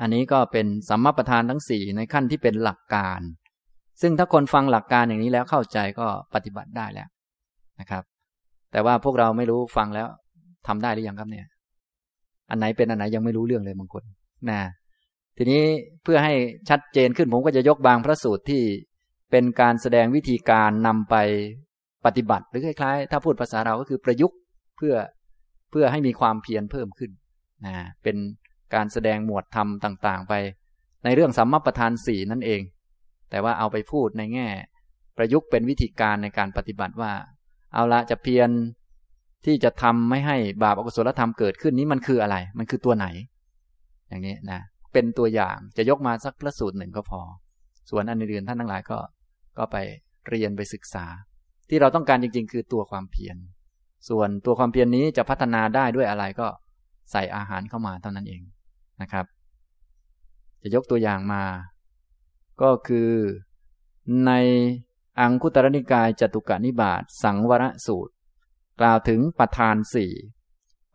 อันนี้ก็เป็นสัมมาประธานทั้งสี่ในขั้นที่เป็นหลักการ ซึ่งถ้าคนฟังหลักการอย่างนี้แล้วเข้าใจก็ปฏิบัติได้แล้วนะครับ แต่ว่าพวกเราไม่รู้ฟังแล้วทำได้หรือยังครับเนี่ย อันไหนเป็นอันไหนยังไม่รู้เรื่องเลยบางคนนะทีนี้เพื่อให้ชัดเจนขึ้นผมก็จะยกบางพระสูตรที่เป็นการแสดงวิธีการนำไปปฏิบัติ หรือคล้าย ๆ ถ้าพูดภาษาเราก็คือประยุกต์เพื่อเพื่อให้มีความเพียรเพิ่มขึ้นนะเป็น การแสดงหมวดธรรมต่างๆ ไป ในเรื่องสัมมาประธานสี่นั่นเอง แต่ว่าเอาไปพูดในแง่ ประยุกต์เป็นวิธีการในการปฏิบัติว่า เอาละจะเพียรที่จะทำไม่ให้บาปอกุศลธรรมเกิดขึ้นนี้มันคืออะไร มันคือตัวไหน อย่างนี้นะเป็นตัวอย่างจะยกมาสักพระสูตรหนึ่งก็พอ ส่วนอันอื่นท่านทั้งหลายก็ก็ไปเรียนไปศึกษา ที่เราต้องการจริง ๆ คือตัวความเพียรส่วนตัวความเพียรนนี้จะพัฒนาได้ด้วยอะไรก็ใส่อาหารเข้ามาเท่านั้นเอง นะครับ จะยกตัวอย่างมา ก็คือในอังคุตรนิกายจตุกานิบาตสังวรสูตร กล่าวถึงประธานสี่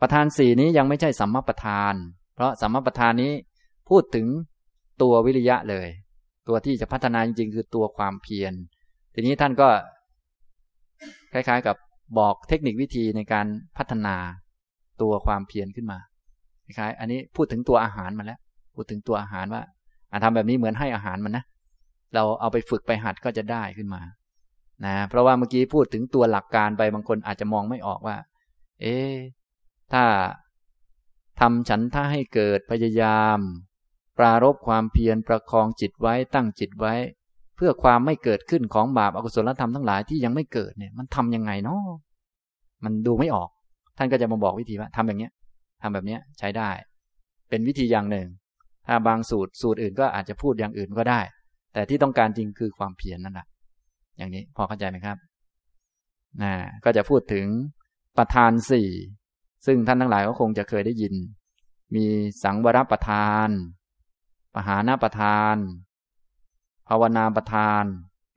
ประธานสี่นี้ยังไม่ใช่สัมมาประธาน เพราะสัมมาประธานนี้พูดถึงตัววิริยะเลย ตัวที่จะพัฒนาจริงๆ คือตัวความเพียร ทีนี้ท่านก็คล้ายๆกับบอกเทคนิควิธีในการพัฒนาตัวความเพียรขึ้นมา คล้ายอันนี้พูดถึงตัวอาหารมาแล้ว พูดถึงตัวอาหารว่าอาทำแบบนี้เหมือนให้อาหารมันนะ เราเอาไปฝึกไปหัดก็จะได้ขึ้นมา นะ เพราะว่าเมื่อกี้พูดถึงตัวหลักการไปบางคนอาจจะมองไม่ออกว่า เอ๊ถ้าทำฉันท่าให้เกิดพยายาม ปรารบความเพียรประคองจิตไว้ตั้งจิตไว้ เพื่อความไม่เกิดขึ้นของบาปอกุศลธรรมทั้งหลายที่ยังไม่เกิดเนี่ย มันทํำยังไงเนาะมันดูไม่ออก ท่านก็จะมาบอกวิธีว่าทำอย่างเนี้ย ทำแบบนี้ใช้ได้ เป็นวิธีอย่างหนึ่ง ถ้าบางสูตรสูตรอื่นก็อาจจะพูดอย่างอื่นก็ได้ แต่ที่ต้องการจริงคือความเพียรนนั่นแหละอย่างนี้พอเข้าใจไหมครับนะก็จะพูดถึงประธานสี่ซึ่งท่านทั้งหลายก็คงจะเคยได้ยิน มีสังวรประธาน ปหานาประทาน ภาวนาประทาน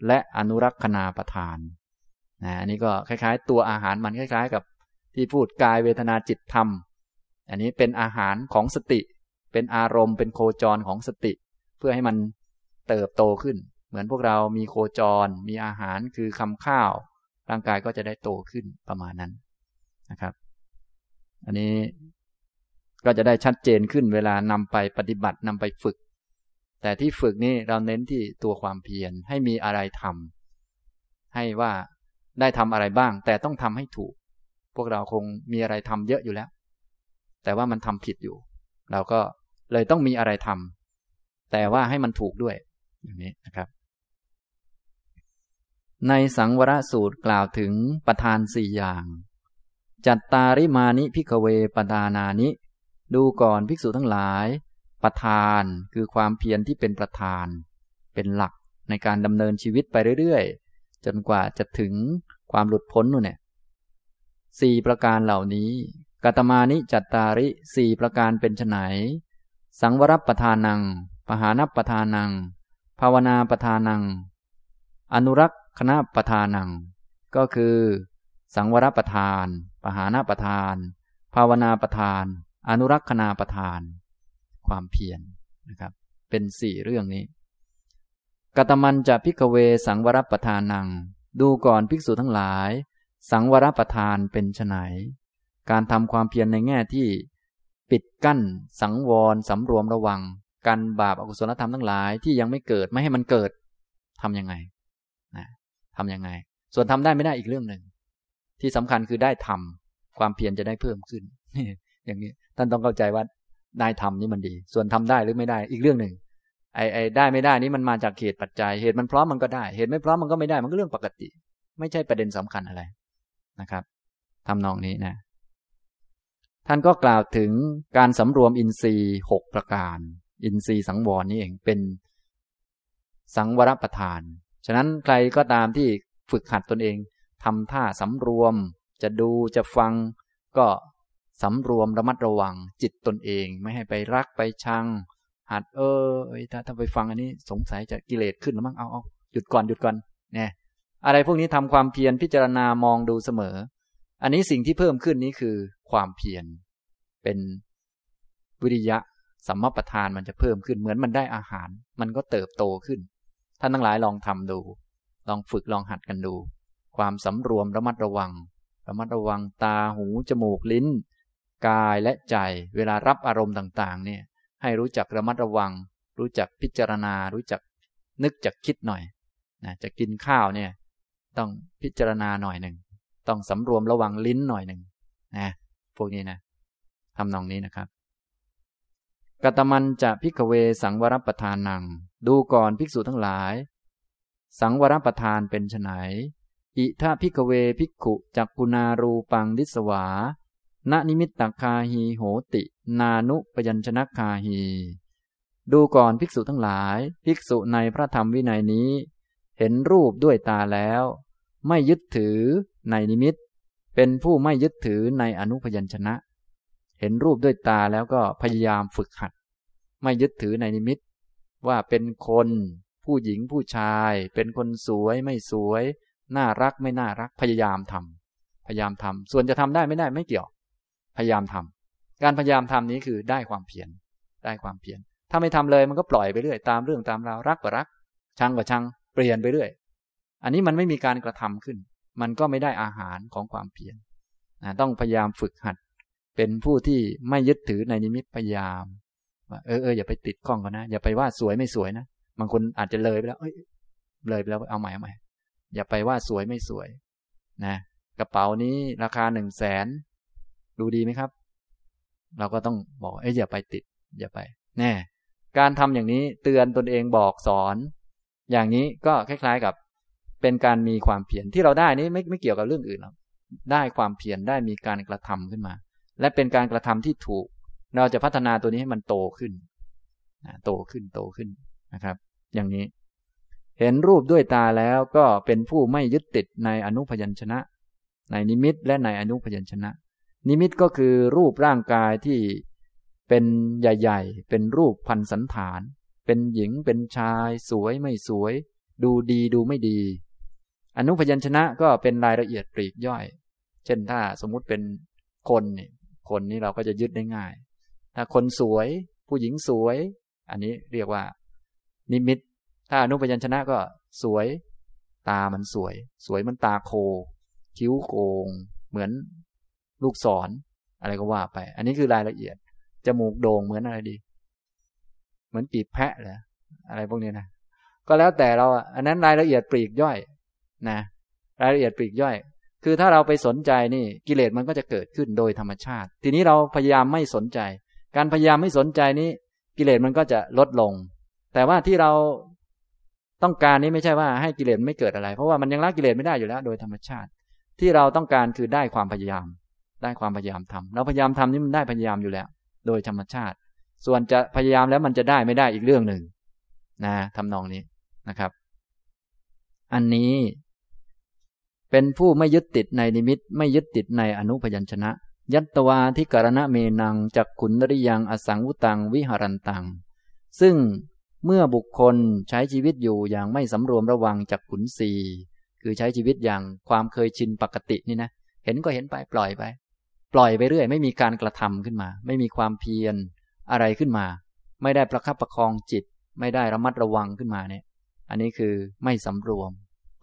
และอนุรักษณาประทานนะอันนี้ก็คล้าย ๆ ตัวอาหารมันคล้าย ๆ กับที่พูดกายเวทนาจิตธรรม อันนี้เป็นอาหารของสติ เป็นอารมณ์ เป็นโคจรของสติ เพื่อให้มันเติบโตขึ้น เหมือนพวกเรามีโคจร มีอาหารคือคำข้าว ร่างกายก็จะได้โตขึ้นประมาณนั้นนะครับ อันนี้ก็จะได้ชัดเจนขึ้นเวลานำไปปฏิบัตินำไปฝึก แต่ที่ฝึกนี่เราเน้นที่ตัวความเพียรให้มีอะไรทำให้ว่าได้ทำอะไรบ้าง แต่ต้องทำให้ถูก พวกเราคงมีอะไรทำเยอะอยู่แล้ว แต่ว่ามันทำผิดอยู่ เราก็เลยต้องมีอะไรทำแต่ว่าให้มันถูกด้วย อย่างนี้นะครับ ในสังวรสูตรกล่าวถึงประธานสี่อย่าง จัตตาริมานิพิกเวปทานานิ ดูก่อนภิกษุทั้งหลาย ประธานคือความเพียรที่เป็นประธาน เป็นหลักในการดำเนินชีวิตไปเรื่อยๆ จนกว่าจะถึงความหลุดพ้นนู่นเนี่ยสี่ประการเหล่านี้ กตมานิจัตตาริสี่ประการเป็นไนสังวรประธานัง ปหานประธานัง ภาวนาประธานัง อนุรักษณะประธานัง ก็คือ สังวรประธาน ปหานประธาน ภาวนาประธาน อนุรักษณาประทาน ความเพียรนนะครับ เป็นสี่เรื่องนี้กตมันจะพิกเวสังวรประทานัง ดูก่อนภิกษุทั้งหลาย สังวรประทานเป็นไน การทำความเพียรในแง่ที่ ปิดกั้น สังวรสำรวมระวัง กันบาปอกุศลธรรมทั้งหลายที่ยังไม่เกิดไม่ให้มันเกิดทํำยังไงนะทำยังไง ส่วนทำได้ไม่ได้อีกเรื่องหนึ่งที่สำคัญคือได้ทำความเพียรจะได้เพิ่มขึ้นอย่างนี้ท่านต้องเข้าใจว่าได้ทำนี่มันดี ส่วนทำได้หรือไม่ได้อีกเรื่องหนึ่งไอ้ไอ้ได้ไม่ได้นี่มันมาจากเหตุปัจจัย เหตุมันพร้อมมันก็ได้ เหตุไม่พร้อมมันก็ไม่ได้มันก็เรื่องปกติ ไม่ใช่ประเด็นสำคัญอะไรนะครับทำนองนี้นะ ท่านก็กล่าวถึงการสำรวมอินทรีย์หกประการ อินทรีย์สังวรนี่เองเป็นสังวรประทาน ฉะนั้นใครก็ตามที่ฝึกหัดตนเองทำท่าสำรวม จะดูจะฟัง ก็สำรวมระมัดระวังจิตตนเอง ไม่ให้ไปรักไปชัง หัดเออถ้าถ้าไปฟังอันนี้สงสัยจะกิเลสขึ้นแล้วมั้งเอาเอาหยุดก่อนหยุดก่อนเนี่ยอะไรพวกนี้ทำความเพียรพิจารณามองดูเสมอ อันนี้สิ่งที่เพิ่มขึ้นนี้คือความเพียรเป็นวิริยะสัมมาประธานมันจะเพิ่มขึ้นเหมือนมันได้อาหาร มันก็เติบโตขึ้น ท่านทั้งหลายลองทำดู ลองฝึกลองหัดกันดู ความสำรวมระมัดระวัง ระมัดระวังตาหูจมูกลิ้น กายและใจ เวลารับอารมณ์ต่าง ๆ เนี่ย ให้รู้จักระมัดระวัง รู้จักพิจารณา รู้จักนึกจักคิดหน่อยนะจะกินข้าวเนี่ย ต้องพิจารณาหน่อยหนึ่ง ต้องสำรวมระวังลิ้นหน่อยหนึ่งนะพวกนี้นะทำนองนี้นะครับ กะตะมัญจะ ภิกขะเวสังวะรัปปะธานัง ดูก่อนภิกษุทั้งหลาย สังวรปธานเป็นไฉนอิธะ ภิกขะเวภิกขุจักขุนารูปัง ทิสวาณนิมิตตคาหีโหติ นานุปยัญชนะคาหี ดูก่อนภิกษุทั้งหลาย ภิกษุในพระธรรมวินัยนี้ เห็นรูปด้วยตาแล้ว ไม่ยึดถือ ในนิมิต เป็นผู้ไม่ยึดถือในอนุพยัญชนะ เห็นรูปด้วยตาแล้วก็พยายามฝึกหัด ไม่ยึดถือในนิมิต ว่าเป็นคน ผู้หญิงผู้ชาย เป็นคนสวยไม่สวย น่ารักไม่น่ารัก พยายามทำพยายามทำส่วนจะทำได้ไม่ได้ไม่เกี่ยว พยายามทำการพยายามทำนี้คือได้ความเพียรได้ความเพียรถ้าไม่ทำเลยมันก็ปล่อยไปเรื่อยตามเรื่องตามราวรักกว่ารัก ชังกว่าชังเปลี่ยนไปเรื่อย อันนี้มันไม่มีการกระทำขึ้น มันก็ไม่ได้อาหารของความเพียรต้องพยายามฝึกหัด เป็นผู้ที่ไม่ยึดถือในนิมิตพยายามว่าเออเอออย่าไปติดข้องกันนะ อย่าไปว่าสวยไม่สวยนะบางคนอาจจะเลยไปแล้วเอ้ยเลยไปแล้วเอาใหม่เอาใหม่อย่าไปว่าสวยไม่สวย นะ กระเป๋านี้ราคาหนึ่งแสนดูดีไหมครับ เราก็ต้องบอกเอ้ยอย่าไปติด อย่าไป แน่ การทำอย่างนี้เตือนตนเองบอกสอน อย่างนี้ก็คล้าย ๆกับ เป็นการมีความเพียรที่เราได้นี้ไม่ไม่เกี่ยวกับเรื่องอื่นหรอกได้ความเพียรได้มีการกระทำขึ้นมา และเป็นการกระทำที่ถูก เราจะพัฒนาตัวนี้ให้มันโตขึ้นโตขึ้นโตขึ้นนะครับ อย่างนี้ เห็นรูปด้วยตาแล้วก็เป็นผู้ไม่ยึดติดในอนุพยัญชนะ ในนิมิตและในอนุพยัญชนะ นิมิตก็คือรูปร่างกายที่เป็นใหญ่ ๆ เป็นรูปพันสันฐาน เป็นหญิงเป็นชาย สวยไม่สวย ดูดีดูไม่ดี อนุพยัญชนะก็เป็นรายละเอียดปลีกย่อย เช่นถ้าสมมุติเป็นคนนี่คนนี้เราก็จะยึดได้ง่าย ถ้าคนสวย ผู้หญิงสวย อันนี้เรียกว่า นิมิต ถ้าอนุพยัญชนะก็สวย ตามันสวย สวยมันตาโค คิ้วโกง เหมือนลูกศรออะไรก็ว่าไป อันนี้คือรายละเอียด จมูกโด่งเหมือนอะไรดี เหมือนปีบแพะเหรออะไรพวกนี้นะ ก็แล้วแต่เราอันนั้นรายละเอียดปลีกย่อย นะรายละเอียดปลีกย่อย คือถ้าเราไปสนใจนี่กิเลสมันก็จะเกิดขึ้นโดยธรรมชาติ ทีนี้เราพยายามไม่สนใจ การพยายามไม่สนใจนี้ กิเลสมันก็จะลดลง แต่ว่าที่เราต้องการนี้ไม่ใช่ว่าให้กิเลสไม่เกิดอะไร เพราะว่ามันยังละกิเลสไม่ได้อยู่แล้ว โดยธรรมชาติ ที่เราต้องการคือได้ความพยายาม ได้ความพยายามทำเราพยายามทำนี่มันได้พยายามอยู่แล้ว โดยธรรมชาติ ส่วนจะพยายามแล้วมันจะได้ไม่ได้อีกเรื่องหนึ่งนะทำนองนี้นะครับ อันนี้ เป็นผู้ไม่ยึดติดในนิมิตไม่ยึดติดในอนุพยัญชนะ ยัตวาที่กรณะเมนังจากขุนริยังอสังวุตังวิหารันตัง ซึ่งเมื่อบุคคลใช้ชีวิตอยู่อย่างไม่สำรวมระวังจากขุนสีคือใช้ชีวิตอย่างความเคยชินปกตินี่นะเห็นก็เห็นไปปล่อยไป ปล่อยไปเรื่อย ไม่มีการกระทำขึ้นมา ไม่มีความเพียรอะไรขึ้นมา ไม่ได้ประคับประคองจิต ไม่ได้ระมัดระวังขึ้นมาเนี่ย อันนี้คือไม่สำรวม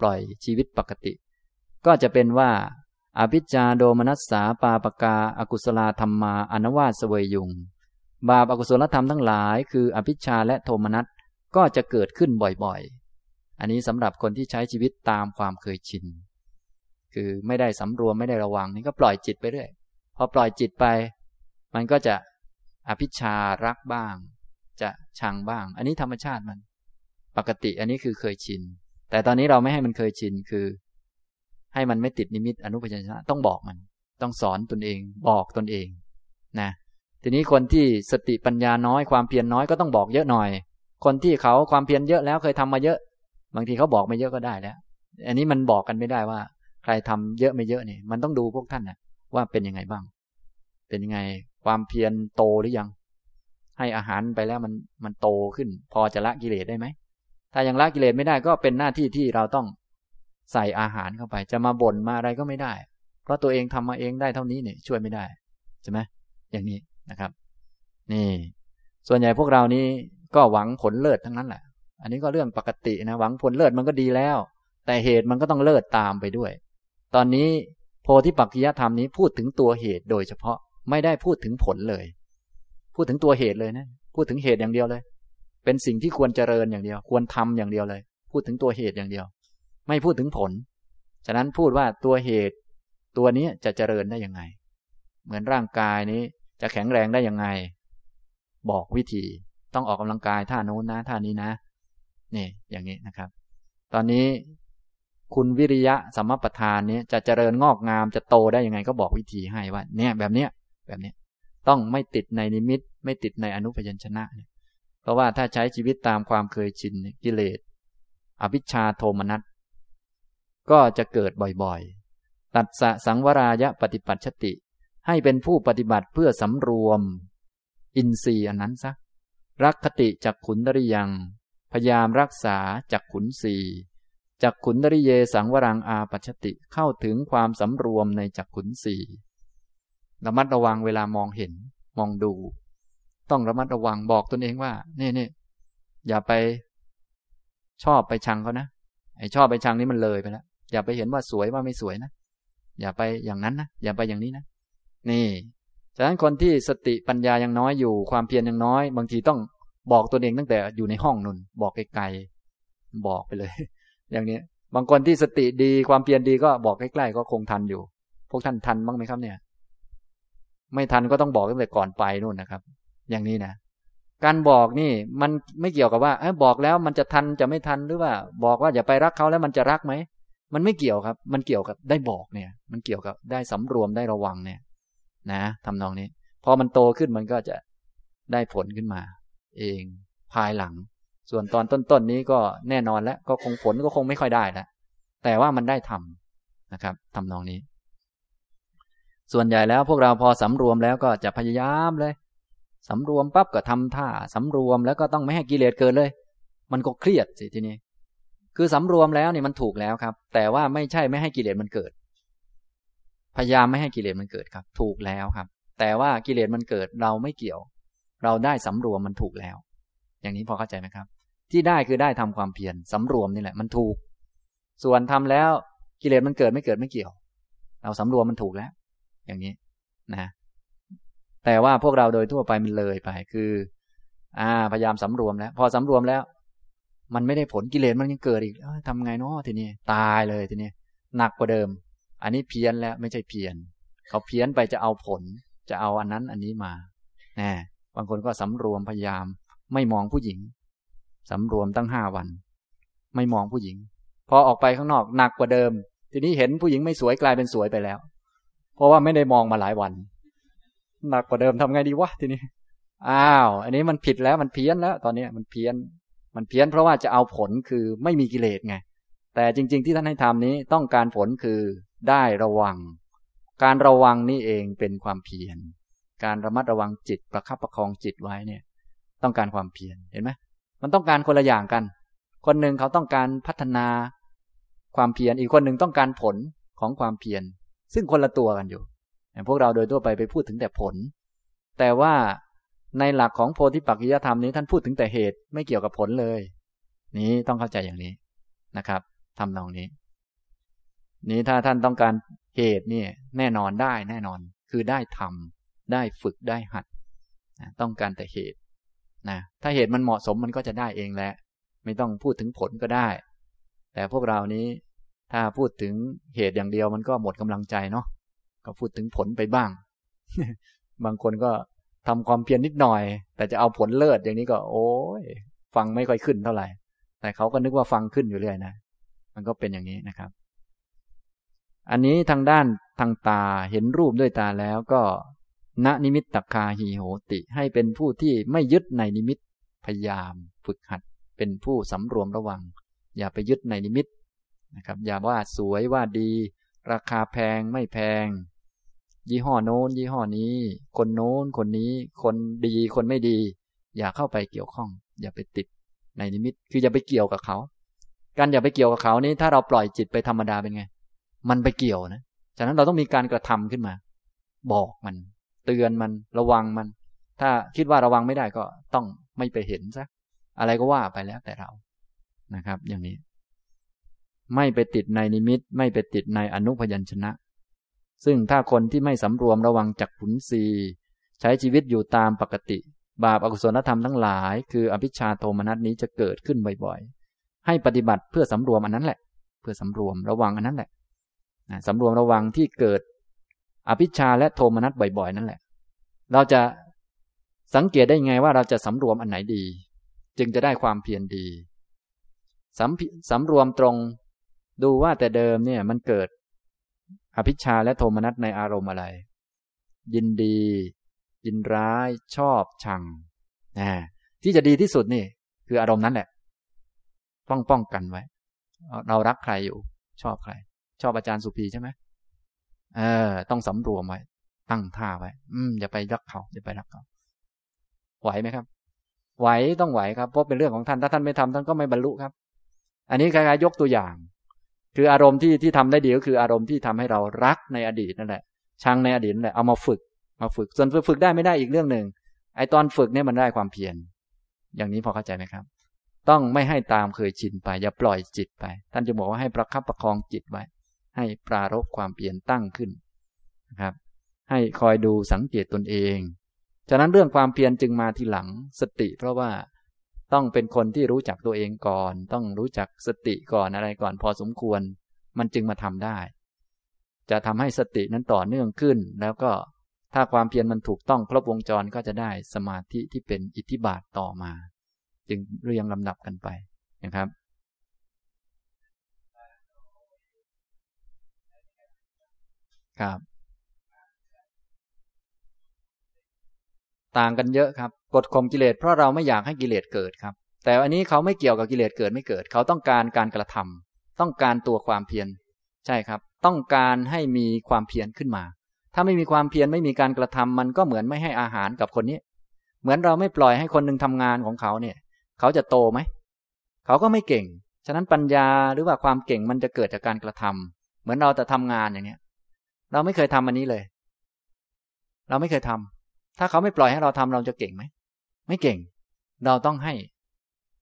ปล่อยชีวิตปกติ ก็จะเป็นว่าอภิจาโดมนัสสาปาปกาอากุศลธรรมมาอนวาสเวยุง บาปอากุศลธรรมทั้งหลาย คืออภิชาและโทมนัสก็จะเกิดขึ้นบ่อยๆ อันนี้สำหรับคนที่ใช้ชีวิตตามความเคยชิน คือไม่ได้สำรวมไม่ได้ระวังนี่ก็ปล่อยจิตไปเรื่อย พอปล่อยจิตไป มันก็จะอภิชารักบ้าง จะชังบ้าง อันนี้ธรรมชาติมัน ปกติอันนี้คือเคยชิน แต่ตอนนี้เราไม่ให้มันเคยชินคือ ให้มันไม่ติดนิมิตอนุพยัญชนะต้องบอกมัน ต้องสอนตนเอง บอกตนเองนะทีนี้คนที่สติปัญญาน้อยความเพียรน้อยก็ต้องบอกเยอะหน่อย คนที่เขาความเพียรเยอะแล้วเคยทำมาเยอะ บางทีเขาบอกไม่เยอะก็ได้แล้ว อันนี้มันบอกกันไม่ได้ว่า ใครทำเยอะไม่เยอะเนี่ยมันต้องดูพวกท่านนะว่าเป็นยังไงบ้าง เป็นยังไงความเพียรโตหรือยัง ให้อาหารไปแล้วมันมันโตขึ้น พอจะละกิเลสได้ไหมถ้ายังละกิเลสไม่ได้ก็เป็นหน้าที่ที่เราต้อง ใส่อาหารเข้าไป จะมาบ่นมาอะไรก็ไม่ได้ เพราะตัวเองทำมาเองได้เท่านี้เนี่ยช่วยไม่ได้ใช่ไหมอย่างนี้นะครับ นี่ ส่วนใหญ่พวกเรานี้ก็หวังผลเลิศทั้งนั้นแหละ อันนี้ก็เรื่องปกตินะหวังผลเลิศมันก็ดีแล้ว แต่เหตุมันก็ต้องเลิศตามไปด้วย ตอนนี้โพธิปักกิยธรรมนี้พูดถึงตัวเหตุโดยเฉพาะไม่ได้พูดถึงผลเลย พูดถึงตัวเหตุเลยนะ พูดถึงเหตุอย่างเดียวเลย เป็นสิ่งที่ควรเจริญอย่างเดียว ควรทำอย่างเดียวเลย พูดถึงตัวเหตุอย่างเดียว ไม่พูดถึงผล ฉะนั้นพูดว่าตัวเหตุ ตัวนี้จะเจริญได้ยังไง เหมือนร่างกายนี้จะแข็งแรงได้ยังไง บอกวิธีต้องออกกำลังกายท่าโน้นนะท่านี้นะนี่อย่างนี้นะครับ ตอนนี้คุณวิริยะสัมมาประธานนี้จะเจริญงอกงามจะโตได้ยังไง ก็บอกวิธีให้ว่า เนี่ยแบบเนี้ยแบบนี้ต้องไม่ติดในนิมิต ไม่ติดในอนุพยัญชนะเนี่ยเพราะว่าถ้าใช้ชีวิตตามความเคยชินกิเลส อภิชาโทมนัส ก็จะเกิดบ่อยๆ ตัดสะสังวรายะปฏิปัติชติ ให้เป็นผู้ปฏิบัติเพื่อสำรวม อินทรีย์อันนั้นซะ รักคติจากขุนดริยัง พยายามรักษาจากขุนสีจากขุนดริเยสังวรังอาปัชติเข้าถึงความสำรวมในจักขุนสีระมัดระวังเวลามองเห็น มองดู ต้องระมัดระวังบอกตนเองว่านี่นี่อย่าไป ชอบไปชังเขานะไอชอบไปชังนี้มันเลยไปแล้ว อย่าไปเห็นว่าสวยว่าไม่สวยนะ อย่าไปอย่างนั้นนะ อย่าไปอย่างนี้นะ นี่ ฉะนั้นคนที่สติปัญญายังน้อยอยู่ ความเพียรยังน้อย บางทีต้องบอกตัวเองตั้งแต่อยู่ในห้องนุนบอกไกลๆ บอกไปเลย อย่างนี้ บางคนที่สติดีความเพียรดีก็บอกใกล้ๆก็คงทันอยู่ พวกท่านทันบ้างไหมครับเนี่ย ไม่ทันก็ต้องบอกตั้งแต่ก่อนไปนู่นนะครับ อย่างนี้นะการบอกนี่มันไม่เกี่ยวกับว่าอบอกแล้วมันจะทันจะไม่ทันหรือว่า บอกว่าอย่าไปรักเขาแล้วมันจะรักไหม มันไม่เกี่ยวครับ มันเกี่ยวกับได้บอกเนี่ย มันเกี่ยวกับได้สำรวมได้ระวังเนี่ย นะทำนองนี้ พอมันโตขึ้นมันก็จะได้ผลขึ้นมา เองภายหลัง ส่วนตอนต้นๆนนี้ก็แน่นอนแล้วก็คงผลก็คงไม่ค่อยได้แล้วแต่ว่ามันได้ทำนะครับทำนองนี้ ส่วนใหญ่แล้วพวกเราพอสำรวมแล้วก็จะพยายามเลยสำรวมปั๊บก็ทำท่าสำรวมแล้วก็ต้องไม่ให้กิเลสเกิดเลย มันก็เครียดสิทีนี้ คือสำรวมแล้วเนี่ยมันถูกแล้วครับ แต่ว่าไม่ใช่ไม่ให้กิเลสมันเกิด พยายามไม่ให้กิเลสมันเกิดครับ ถูกแล้วครับ แต่ว่ากิเลสมันเกิดเราไม่เกี่ยว เราได้สำรวมมันถูกแล้ว อย่างนี้พอเข้าใจไหมครับ ที่ได้คือได้ทำความเพียรสำรวมนี่แหละ มันถูก ส่วนทำแล้วกิเลสมันเกิดไม่เกิดไม่เกี่ยว เราสำรวมมันถูกแล้ว อย่างนี้นะแต่ว่าพวกเราโดยทั่วไปมันเลยไป คือ อ่า พยายามสำรวมแล้ว พอสำรวมแล้ว มันไม่ได้ผลกิเลสมันยังเกิดอีกทำไงเนาะทีนี้ตายเลยทีนี้หนักกว่าเดิม อันนี้เพี้ยนแล้วไม่ใช่เพี้ยน เขาเพี้ยนไปจะเอาผล จะเอาอันนั้นอันนี้มาแน่บางคนก็สำรวมพยายาม ไม่มองผู้หญิงสำรวมตั้งห้าวัน ไม่มองผู้หญิง พอออกไปข้างนอกหนักกว่าเดิม ทีนี้เห็นผู้หญิงไม่สวยกลายเป็นสวยไปแล้ว เพราะว่าไม่ได้มองมาหลายวัน หนักกว่าเดิมทำไงดีวะทีนี้อ้าว อันนี้มันผิดแล้วมันเพี้ยนแล้ว ตอนนี้มันเพี้ยน มันเพี้ยนเพราะว่าจะเอาผลคือไม่มีกิเลสไง แต่จริง ๆ ที่ท่านให้ทำนี้ต้องการผลคือได้ระวัง การระวังนี่เองเป็นความเพียร การระมัดระวังจิตประคับประคองจิตไว้เนี่ย ต้องการความเพียรเห็นไหมมันต้องการคนละอย่างกัน คนหนึ่งเขาต้องการพัฒนาความเพียรอีกคนหนึ่งต้องการผลของความเพียรซึ่งคนละตัวกันอยู่พวกเราโดยทั่วไปไปพูดถึงแต่ผล แต่ว่า ในหลักของโพธิปักกิยธรรมนี้ท่านพูดถึงแต่เหตุไม่เกี่ยวกับผลเลย นี้ต้องเข้าใจอย่างนี้นะครับทำนองนี้ นี้ถ้าท่านต้องการเหตุนี่แน่นอนได้แน่นอน คือได้ทำได้ฝึกได้หัดต้องการแต่เหตุนะถ้าเหตุมันเหมาะสมมันก็จะได้เองแหละไม่ต้องพูดถึงผลก็ได้ แต่พวกเรานี้ ถ้าพูดถึงเหตุอย่างเดียวมันก็หมดกำลังใจเนาะก็พูดถึงผลไปบ้าง บางคนก็ ทำความเพียรนนิดหน่อย แต่จะเอาผลเลิศอย่างนี้ก็ โอ้ยฟังไม่ค่อยขึ้นเท่าไหร่ แต่เขาก็นึกว่าฟังขึ้นอยู่เรื่อยนะ มันก็เป็นอย่างนี้นะครับ อันนี้ทางด้านทางตาเห็นรูปด้วยตาแล้วก็ณนิมิตตคาหีโหติ ให้เป็นผู้ที่ไม่ยึดในนิมิตพยายามฝึกหัด เป็นผู้สำรวมระวัง อย่าไปยึดในนิมิตนะครับ อย่าว่าสวยว่าดี ราคาแพงไม่แพง ยี่ห้อโน้น ยี่ห้อนี้ คนโน้น คนนี้ คนดีคนไม่ดี อย่าเข้าไปเกี่ยวข้อง อย่าไปติดในนิมิต คืออย่าไปเกี่ยวกับเขา การอย่าไปเกี่ยวกับเขานี้ ถ้าเราปล่อยจิตไปธรรมดาเป็นไง มันไปเกี่ยวนะ ฉะนั้นเราต้องมีการกระทำขึ้นมา บอกมัน เตือนมัน ระวังมัน ถ้าคิดว่าระวังไม่ได้ก็ต้องไม่ไปเห็นซะ อะไรก็ว่าไปแล้วแต่เรา นะครับ อย่างนี้ ไม่ไปติดในนิมิต ไม่ไปติดในอนุพยัญชนะ ซึ่งถ้าคนที่ไม่สำรวมระวังจักขุนสีใช้ชีวิตอยู่ตามปกติ บาปอกุศลธรรมทั้งหลาย คืออภิชาโทมนัสนี้จะเกิดขึ้นบ่อยๆ ให้ปฏิบัติเพื่อสำรวมอันนั้นแหละ เพื่อสำรวมระวังอันนั้นแหละสำรวมระวังที่เกิด อภิชาและโทมนัสบ่อยๆ นั่นแหละ เราจะสังเกตได้ไงว่าเราจะสำรวมอันไหนดี จึงจะได้ความเพียรดีสำสำรวมตรงดูว่าแต่เดิมเนี่ยมันเกิด อภิชาและโทมนัสในอารมณ์อะไร ยินดี ยินร้าย ชอบชังนะที่จะดีที่สุดนี่ คืออารมณ์นั้นแหละป้องป้องกันไว้ เรารักใครอยู่ ชอบใคร ชอบอาจารย์สุภีใช่ไหมเออ ต้องสำรวมไว้ ตั้งท่าไว้ อืมอย่าไปรักเขาอย่าไปรักเขาไหวไหมครับ ไหวต้องไหวครับเพราะเป็นเรื่องของท่านถ้าท่านไม่ทำท่านก็ไม่บรรลุครับ อันนี้คล้ายๆยกตัวอย่าง คืออารมณ์ที่ที่ทำได้ดีก็คืออารมณ์ที่ทำให้เรารักในอดีตนั่นแหละชังในอดีตนั่นแหละเอามาฝึกมาฝึก ส่วนฝึกได้ไม่ได้อีกเรื่องหนึ่งไอตอนฝึกเนี่ยมันได้ความเพียรอย่างนี้พอเข้าใจไหมครับ ต้องไม่ให้ตามเคยชินไป อย่าปล่อยจิตไป ท่านจะบอกว่าให้ประคับประคองจิตไว้ ให้ปรารบความเปลี่ยนตั้งขึ้นนะครับ ให้คอยดูสังเกตตนเอง ฉะนั้นเรื่องความเพียรจึงมาทีหลังสติ เพราะว่า ต้องเป็นคนที่รู้จักตัวเองก่อน ต้องรู้จักสติก่อนอะไรก่อนพอสมควร มันจึงมาทำได้ จะทำให้สตินั้นต่อเนื่องขึ้น แล้วก็ถ้าความเพียรมันถูกต้องครบวงจรก็จะได้สมาธิที่เป็นอิทธิบาทต่อมา จึงเรียงลำดับกันไปนะครับครับ ต่างกันเยอะครับ กดข่มกิเลสเพราะเราไม่อยากให้กิเลสเกิดครับ แต่อันนี้เขาไม่เกี่ยวกับกิเลสเกิดไม่เกิด เขาต้องการการกระทำต้องการตัวความเพียรใช่ครับ ต้องการให้มีความเพียรขึ้นมา ถ้าไม่มีความเพียรไม่มีการกระทำมันก็เหมือนไม่ให้อาหารกับคนนี้ เหมือนเราไม่ปล่อยให้คนหนึ่งทำงานของเขาเนี่ย เขาจะโตไหมเขาก็ไม่เก่ง ฉะนั้นปัญญาหรือว่าความเก่งมันจะเกิดจากการกระทำเหมือนเราจะทำงานอย่างเนี้ย เราไม่เคยทำอันนี้เลย เราไม่เคยทำถ้าเขาไม่ปล่อยให้เราทำเราจะเก่งไหม ไม่เก่ง เราต้องให้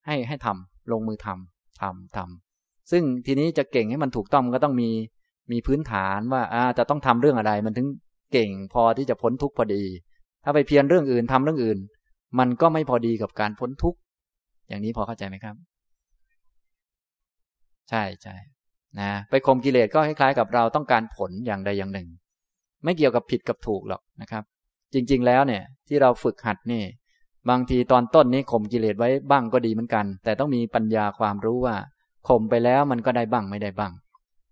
ให้ให้ทำลงมือทำทำทำซึ่งทีนี้จะเก่งให้มันถูกต้องก็ต้องมีมีพื้นฐานว่าอาจะต้องทำเรื่องอะไร มันถึงเก่งพอที่จะพ้นทุกข์พอดี ถ้าไปเพียรเรื่องอื่นทำเรื่องอื่น มันก็ไม่พอดีกับการพ้นทุกข์อย่างนี้พอเข้าใจไหมครับ ใช่ใช่นะไปข่มกิเลสก็คล้ายๆกับเราต้องการผลอย่างใดอย่างหนึ่ง ไม่เกี่ยวกับผิดกับถูกหรอกนะครับ จริง ๆ แล้วเนี่ย ที่เราฝึกหัดนี่ บางทีตอนต้นนี้ข่มกิเลสไว้บ้างก็ดีเหมือนกัน แต่ต้องมีปัญญาความรู้ว่าข่มไปแล้วมันก็ได้บ้างไม่ได้บ้าง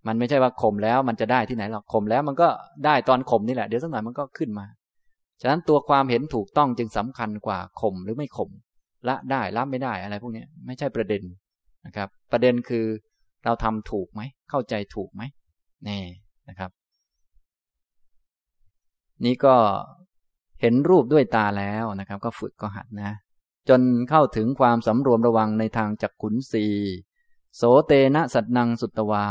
มันไม่ใช่ว่าข่มแล้วมันจะได้ที่ไหนหรอกข่มแล้วมันก็ได้ตอนข่มนี่แหละเดี๋ยวสักหน่อยมันก็ขึ้นมา ฉะนั้นตัวความเห็นถูกต้องจึงสำคัญกว่าข่มหรือไม่ข่มละได้ละไม่ได้อะไรพวกนี้ไม่ใช่ประเด็นนะครับ ประเด็นคือเราทำถูกไหมเข้าใจถูกไหมนี่นะครับ นี่ก็ เห็นรูปด้วยตาแล้วนะครับ ก็ฝึกก็หัดนะ จนเข้าถึงความสำรวมระวังในทางจักขุนสีโสเตนะสัตนังสุตวา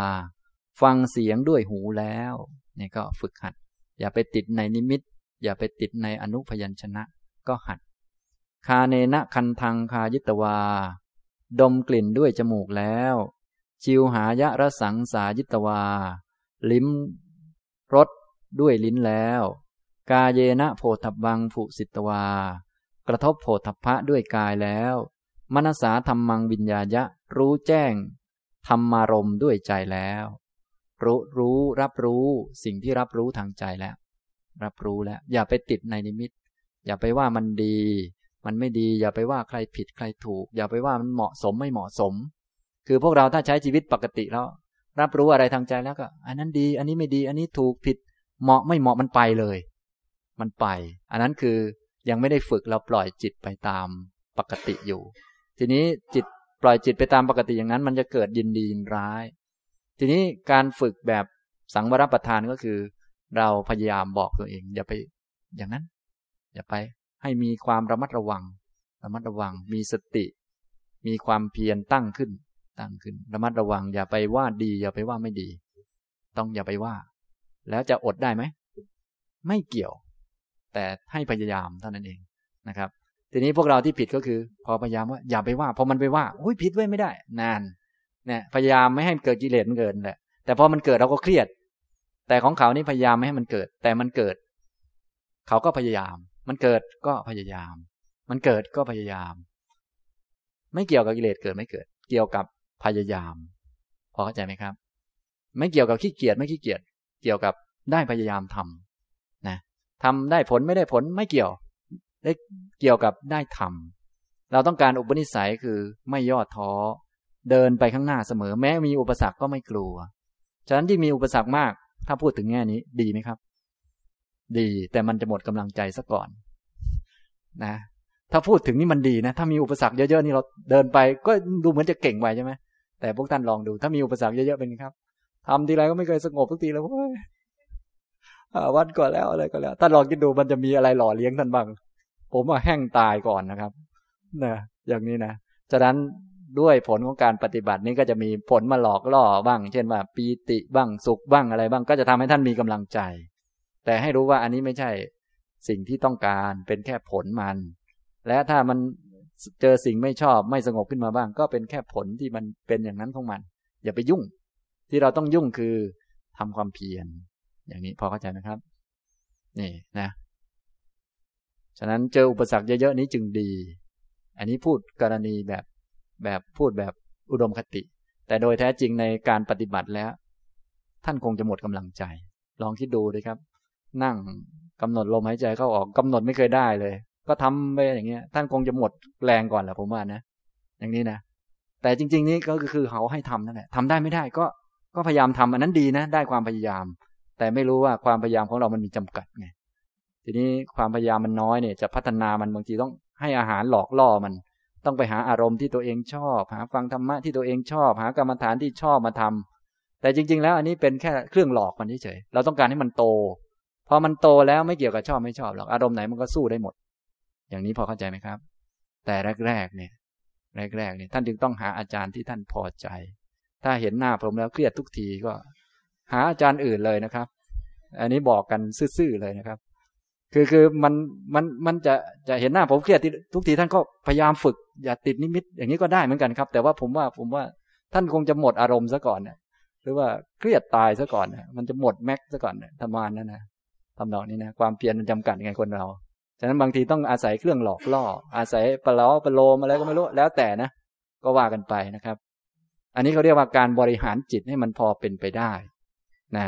ฟังเสียงด้วยหูแล้วนี่ก็ฝึกหัด อย่าไปติดในนิมิต อย่าไปติดในอนุพยัญชนะ ก็หัด คาเนนะคันทังคายิตวา ดมกลิ่นด้วยจมูกแล้ว ชิวหายะระสังสายิตวา ลิ้มรสด้วยลิ้นแล้ว กาเยนะโพธบังผุสิตวา กระทบโพธพะด้วยกายแล้ว มนสาธรรมังวิญญาญะรู้แจ้งธรรมารมด้วยใจแล้ว รู้รู้รับรู้สิ่งที่รับรู้ทางใจแล้ว รับรู้แล้ว อย่าไปติดในนิมิต อย่าไปว่ามันดี มันไม่ดี อย่าไปว่าใครผิดใครถูก อย่าไปว่ามันเหมาะสมไม่เหมาะสม คือพวกเราถ้าใช้ชีวิตปกติแล้วรับรู้อะไรทางใจแล้วก็ อันนั้นดี อันนี้ไม่ดี อันนี้ถูกผิด เหมาะไม่เหมาะมันไปเลย มันไป อันนั้นคือยังไม่ได้ฝึกเราปล่อยจิตไปตามปกติอยู่ ทีนี้จิตปล่อยจิตไปตามปกติอย่างนั้น มันจะเกิดยินดียินร้าย ทีนี้การฝึกแบบสังวรประทานก็คือ เราพยายามบอกตัวเอง อย่าไปอย่างนั้น อย่าไปให้มีความระมัดระวัง ระมัดระวัง มีสติ มีความเพียรตั้งขึ้น ตั้งขึ้น ระมัดระวัง อย่าไปว่าดี อย่าไปว่าไม่ดี ต้องอย่าไปว่า แล้วจะอดได้ไหม ไม่เกี่ยว แต่ให้พยายามเท่านั้นเองนะครับ ทีนี้พวกเราที่ผิดก็คือ พอพยายามว่าอย่าไปว่า พอมันไปว่าโอ้ยผิดไว้ไม่ได้ นานเนี่ยพยายามไม่ให้เกิดกิเลสมันเกิดแหละแต่พอมันเกิดเราก็เครียด แต่ของเขานี่พยายามไม่ให้มันเกิด แต่มันเกิด เขาก็พยายาม มันเกิดก็พยายาม มันเกิดก็พยายาม ไม่เกี่ยวกับกิเลสเกิดไม่เกิด เกี่ยวกับพยายาม พอเข้าใจไหมครับ ไม่เกี่ยวกับขี้เกียจไม่ขี้เกียจเกี่ยวกับได้พยายามทำนะ ทำได้ผลไม่ได้ผลไม่เกี่ยว ได้เกี่ยวกับได้ทำเราต้องการอุปนิสัยคือไม่ย่อท้อ เดินไปข้างหน้าเสมอ แม้มีอุปสรรคก็ไม่กลัว ฉะนั้นที่มีอุปสรรคมาก ถ้าพูดถึงแง่นี้ดีไหมครับ ดีแต่มันจะหมดกำลังใจซะก่อน นะ ถ้าพูดถึงนี่มันดีนะ ถ้ามีอุปสรรคเยอะๆนี่เราเดินไป ก็ดูเหมือนจะเก่งไปใช่ไหมแต่พวกท่านลองดู ถ้ามีอุปสรรคเยอะๆเป็นไงครับทำทีไรก็ไม่เคยสงบทุกทีแล้ว วันก่อนแล้วอะไรก็แล้วท่านลองคิดดูมันจะมีอะไรหล่อเลี้ยงท่านบ้าง ผมว่าแห้งตายก่อนนะครับนะอย่างนี้นะฉะนั้นด้วยผลของการปฏิบัตินี้ก็จะมีผลมาหลอกล่อบ้าง เช่นว่าปีติบ้างสุขบ้างอะไรบ้างก็จะทำให้ท่านมีกำลังใจ แต่ให้รู้ว่าอันนี้ไม่ใช่สิ่งที่ต้องการเป็นแค่ผลมัน และถ้ามันเจอสิ่งไม่ชอบไม่สงบขึ้นมาบ้าง ก็เป็นแค่ผลที่มันเป็นอย่างนั้นของมัน อย่าไปยุ่ง ที่เราต้องยุ่งคือทำความเพียร อย่างนี้พอเข้าใจไหมครับ นี่นะ ฉะนั้นเจออุปสรรคเยอะๆนี้จึงดี อันนี้พูดกรณีแบบแบบพูดแบบอุดมคติ แต่โดยแท้จริงในการปฏิบัติแล้ว ท่านคงจะหมดกำลังใจ ลองคิดดูเลยครับ นั่งกำหนดลมหายใจเข้าออกกำหนดไม่เคยได้เลย ก็ทำไปอย่างเงี้ย ท่านคงจะหมดแรงก่อนแหละผมว่านะ อย่างนี้นะแต่จริง ๆ นี่ก็คือเขาให้ทำนั่นแหละทำได้ไม่ได้ก็ก็พยายามทำอันนั้นดีนะ ได้ความพยายาม แต่ไม่รู้ว่าความพยายามของเรามันมีจำกัดไงทีนี้ความพยายามมันน้อยเนี่ยจะพัฒนามันบางทีต้องให้อาหารหลอกล่อมัน ต้องไปหาอารมณ์ที่ตัวเองชอบ หาฟังธรรมะที่ตัวเองชอบ หากรรมฐานที่ชอบมาทำแต่จริง ๆ แล้วอันนี้เป็นแค่เครื่องหลอกมันเฉยๆเราต้องการให้มันโตพอมันโตแล้วไม่เกี่ยวกับชอบไม่ชอบหรอกอารมณ์ไหนมันก็สู้ได้หมด อย่างนี้พอเข้าใจไหมครับ แต่แรกๆเนี่ยแรกๆเนี่ยท่านจึงต้องหาอาจารย์ที่ท่านพอใจ ถ้าเห็นหน้าผมแล้วเครียดทุกทีก็ หาอาจารย์อื่นเลยนะครับ อันนี้บอกกันซื่อๆเลยนะครับ คือคือมันมันมันจะจะเห็นหน้าผมเครียดทุกทีท่านก็พยายามฝึก อย่าติดนิมิต อย่างนี้ก็ได้เหมือนกันครับ แต่ว่าผมว่าผมว่าท่านคงจะหมดอารมณ์ซะก่อนเนี่ยหรือว่าเครียดตายซะก่อนเนี่ยมันจะหมดแม็กซะก่อนเนี่ยทำมานนั่นนะทำนองนี้นะความเพียรมันจำกัดยังไงคนเราฉะนั้นบางทีต้องอาศัยเครื่องหลอกล่อ อาศัยปล้อปโลมอะไรก็ไม่รู้แล้วแต่นะ ก็ว่ากันไปนะครับ อันนี้เขาเรียกว่าการบริหารจิตให้มันพอเป็นไปได้นะ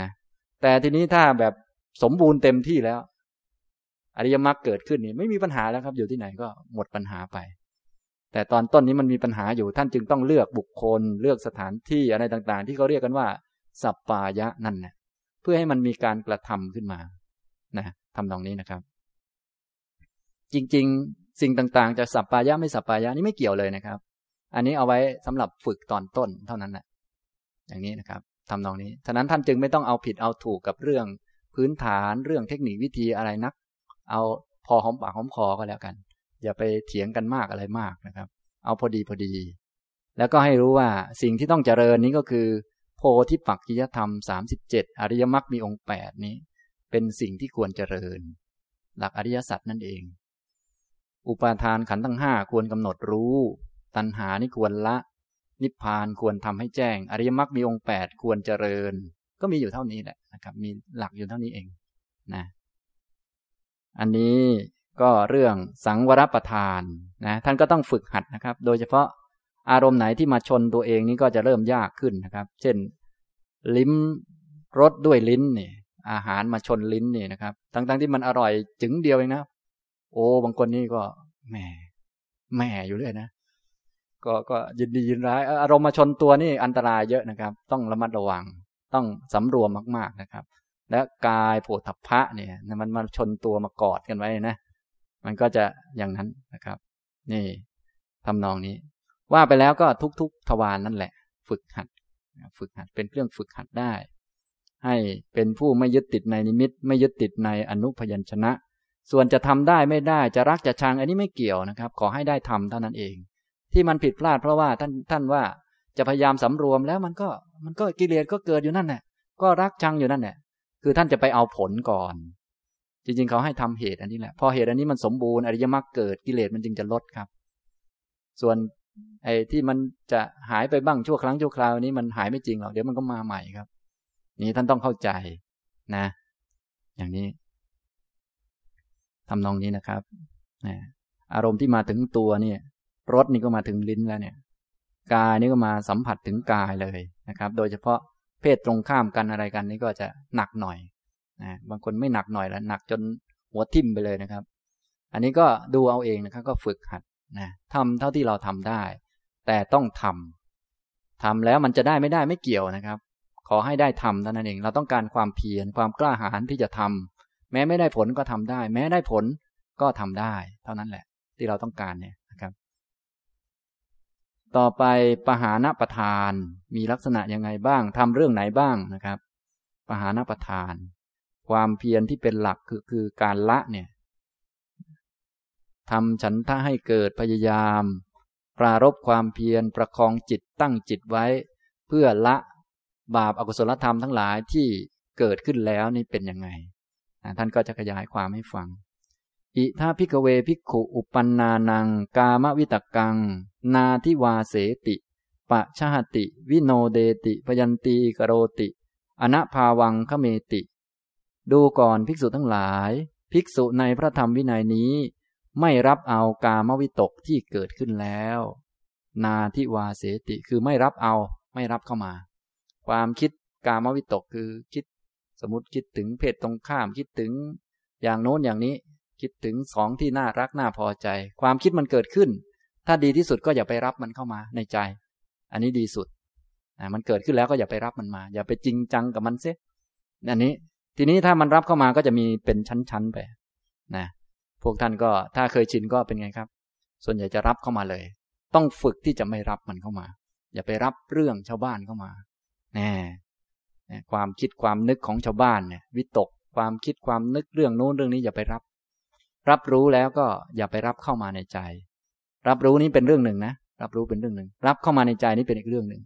แต่ทีนี้ถ้าแบบสมบูรณ์เต็มที่แล้ว อริยมรรคเกิดขึ้นนี่ไม่มีปัญหาแล้วครับ อยู่ที่ไหนก็หมดปัญหาไป แต่ตอนต้นนี้มันมีปัญหาอยู่ท่านจึงต้องเลือกบุคคล เลือกสถานที่อะไรต่างๆ ที่เขาเรียกกันว่า สัปปายะนั่นนะเพื่อให้มันมีการกระทำขึ้นมา นะทำตรงนี้นะครับ จริง ๆ สิ่งต่างๆ จะสัปปายะไม่สัปปายะนี่ไม่เกี่ยวเลยนะครับ อันนี้เอาไว้สำหรับฝึกตอนต้นเท่านั้นแหละอย่างนี้นะครับ ทำตรงนี้ฉะนั้นท่านจึงไม่ต้องเอาผิดเอาถูกกับเรื่องพื้นฐานเรื่องเทคนิควิธีอะไรนัก เอาพอหอมปากหอมคอก็แล้วกัน อย่าไปเถียงกันมากอะไรมากนะครับ เอาพอดีพอดี แล้วก็ให้รู้ว่าสิ่งที่ต้องเจริญนี้ก็คือ โพธิปักกิยธรรมสามสิบเจ็ดอริยมรรคมีองค์แปดนี้ เป็นสิ่งที่ควรเจริญ หลักอริยสัจนั่นเอง อุปาทานขันธ์ทั้งห้าควรกำหนดรู้ ตัณหานี่ควรละ นิพพานควรทำให้แจ้ง อริยมรรคมีองค์แปดควรเจริญ ก็มีอยู่เท่านี้แหละนะครับ มีหลักอยู่เท่านี้เองนะอันนี้ก็เรื่องสังวรประทานนะท่านก็ต้องฝึกหัดนะครับ โดยเฉพาะอารมณ์ไหนที่มาชนตัวเองนี้ก็จะเริ่มยากขึ้นนะครับ เช่น ลิ้มรสด้วยลิ้นนี่อาหารมาชนลิ้นนี่นะครับ ทั้งๆที่มันอร่อยจึงเดียวเองนะ โอ้บางคนนี่ก็แหมแหมอยู่เรื่อยนะ ก็ก็ยินดียินร้ายอารมณ์มาชนตัวนี่อันตรายเยอะนะครับ ต้องระมัดระวัง ต้องสำรวมมาก ๆนะครับ และกายโผฏฐะเนี่ยมันมาชนตัวมากอดกันไว้นะ มันก็จะอย่างนั้นนะครับ นี่ทำนองนี้ ว่าไปแล้วก็ทุกๆทวารนนั่นแหละ ฝึกหัด ฝึกหัดเป็นเครื่องฝึกหัดได้ ให้เป็นผู้ไม่ยึดติดในนิมิต ไม่ยึดติดในอนุพยัญชนะ ส่วนจะทำได้ไม่ได้จะรักจะชังอันนี้ไม่เกี่ยวนะครับ ขอให้ได้ทำเท่านั้นเอง ที่มันผิดพลาดเพราะว่าท่านท่านว่าจะพยายามสำรวมแล้วมันก็มันก็กิเลสก็เกิดอยู่นั่นแหละก็รักชังอยู่นั่นแหละคือท่านจะไปเอาผลก่อน จริงๆเขาให้ทำเหตุอันนี้แหละพอเหตุอันนี้มันสมบูรณ์อริยมรรคเกิดกิเลสมันจึงจะลดครับ ส่วนไอ้ที่มันจะหายไปบ้างชั่วครั้งชั่วคราวนี้มันหายไม่จริงหรอกเดี๋ยวมันก็มาใหม่ครับ นี่ท่านต้องเข้าใจนะ อย่างนี้ทำนองนี้นะครับอารมณ์ที่มาถึงตัวเนี่ย รสนี่ก็มาถึงลิ้นแล้วเนี่ย กายนี่ก็มาสัมผัสถึงกายเลยนะครับ โดยเฉพาะเพศตรงข้ามกันอะไรกันนี่ก็จะหนักหน่อยนะบางคนไม่หนักหน่อยแล้วหนักจนหัวทิ่มไปเลยนะครับ อันนี้ก็ดูเอาเองนะครับ ก็ฝึกหัดนะทำเท่าที่เราทำได้ แต่ต้องทำทำแล้วมันจะได้ไม่ได้ไม่เกี่ยวนะครับ ขอให้ได้ทำเท่านั้นเอง เราต้องการความเพียรความกล้าหาญที่จะทำแม้ไม่ได้ผลก็ทำได้ แม้ได้ผลก็ทำได้ เท่านั้นแหละ ที่เราต้องการเนี่ย ต่อไปปหานประทาน มีลักษณะยังไงบ้างทำเรื่องไหนบ้างนะครับ ปหานประทาน ความเพียรที่เป็นหลักคือคือการละเนี่ยทำฉันทะให้เกิดพยายาม ปรารบความเพียรประคองจิตตั้งจิตไว้ เพื่อละบาปอากุศลธรรมทั้งหลายที่เกิดขึ้นแล้วนี่เป็นยังไง ท่านก็จะขยายความให้ฟัง อิธะ ภิกขะเว ภิกขุอุปปันนัง กามะวิตักกัง นาธิวาเสติ ปะชะหะติ วิโนเทติ พยันตีกะโรติ อะนะภาวัง คะเมติ ดูก่อนภิกษุทั้งหลาย ภิกษุในพระธรรมวินัยนี้ ไม่รับเอากามวิตกที่เกิดขึ้นแล้ว นาธิวาเสติคือไม่รับเอา ไม่รับเข้ามา ความคิดกามวิตกคือคิด สมมติคิดถึงเพศตรงข้ามคิดถึง อย่างโน้นอย่างนี้ คิดถึงสองที่น่ารักน่าพอใจ ความคิดมันเกิดขึ้น ถ้าดีที่สุดก็อย่าไปรับมันเข้ามาในใจ อันนี้ดีสุดมันเกิดขึ้นแล้วก็อย่าไปรับมันมา อย่าไปจริงจังกับมันเสียอันนี้ ทีนี้ถ้ามันรับเข้ามาก็จะมีเป็นชั้นๆไปนะพวกท่านก็ถ้าเคยชินก็เป็นไงครับ ส่วนใหญ่จะรับเข้ามาเลย ต้องฝึกที่จะไม่รับมันเข้ามา อย่าไปรับเรื่องชาวบ้านเข้ามาแน่ความคิดความนึกของชาวบ้านเนี่ยวิตกความคิดความนึกเรื่องโน้นเรื่องนี้อย่าไปรับ รับรู้แล้วก็อย่าไปรับเข้ามาในใจ รับรู้นี้เป็นเรื่องหนึ่งนะ รับรู้เป็นเรื่องหนึ่ง รับเข้ามาในใจนี่เป็นอีกเรื่องหนึ่ง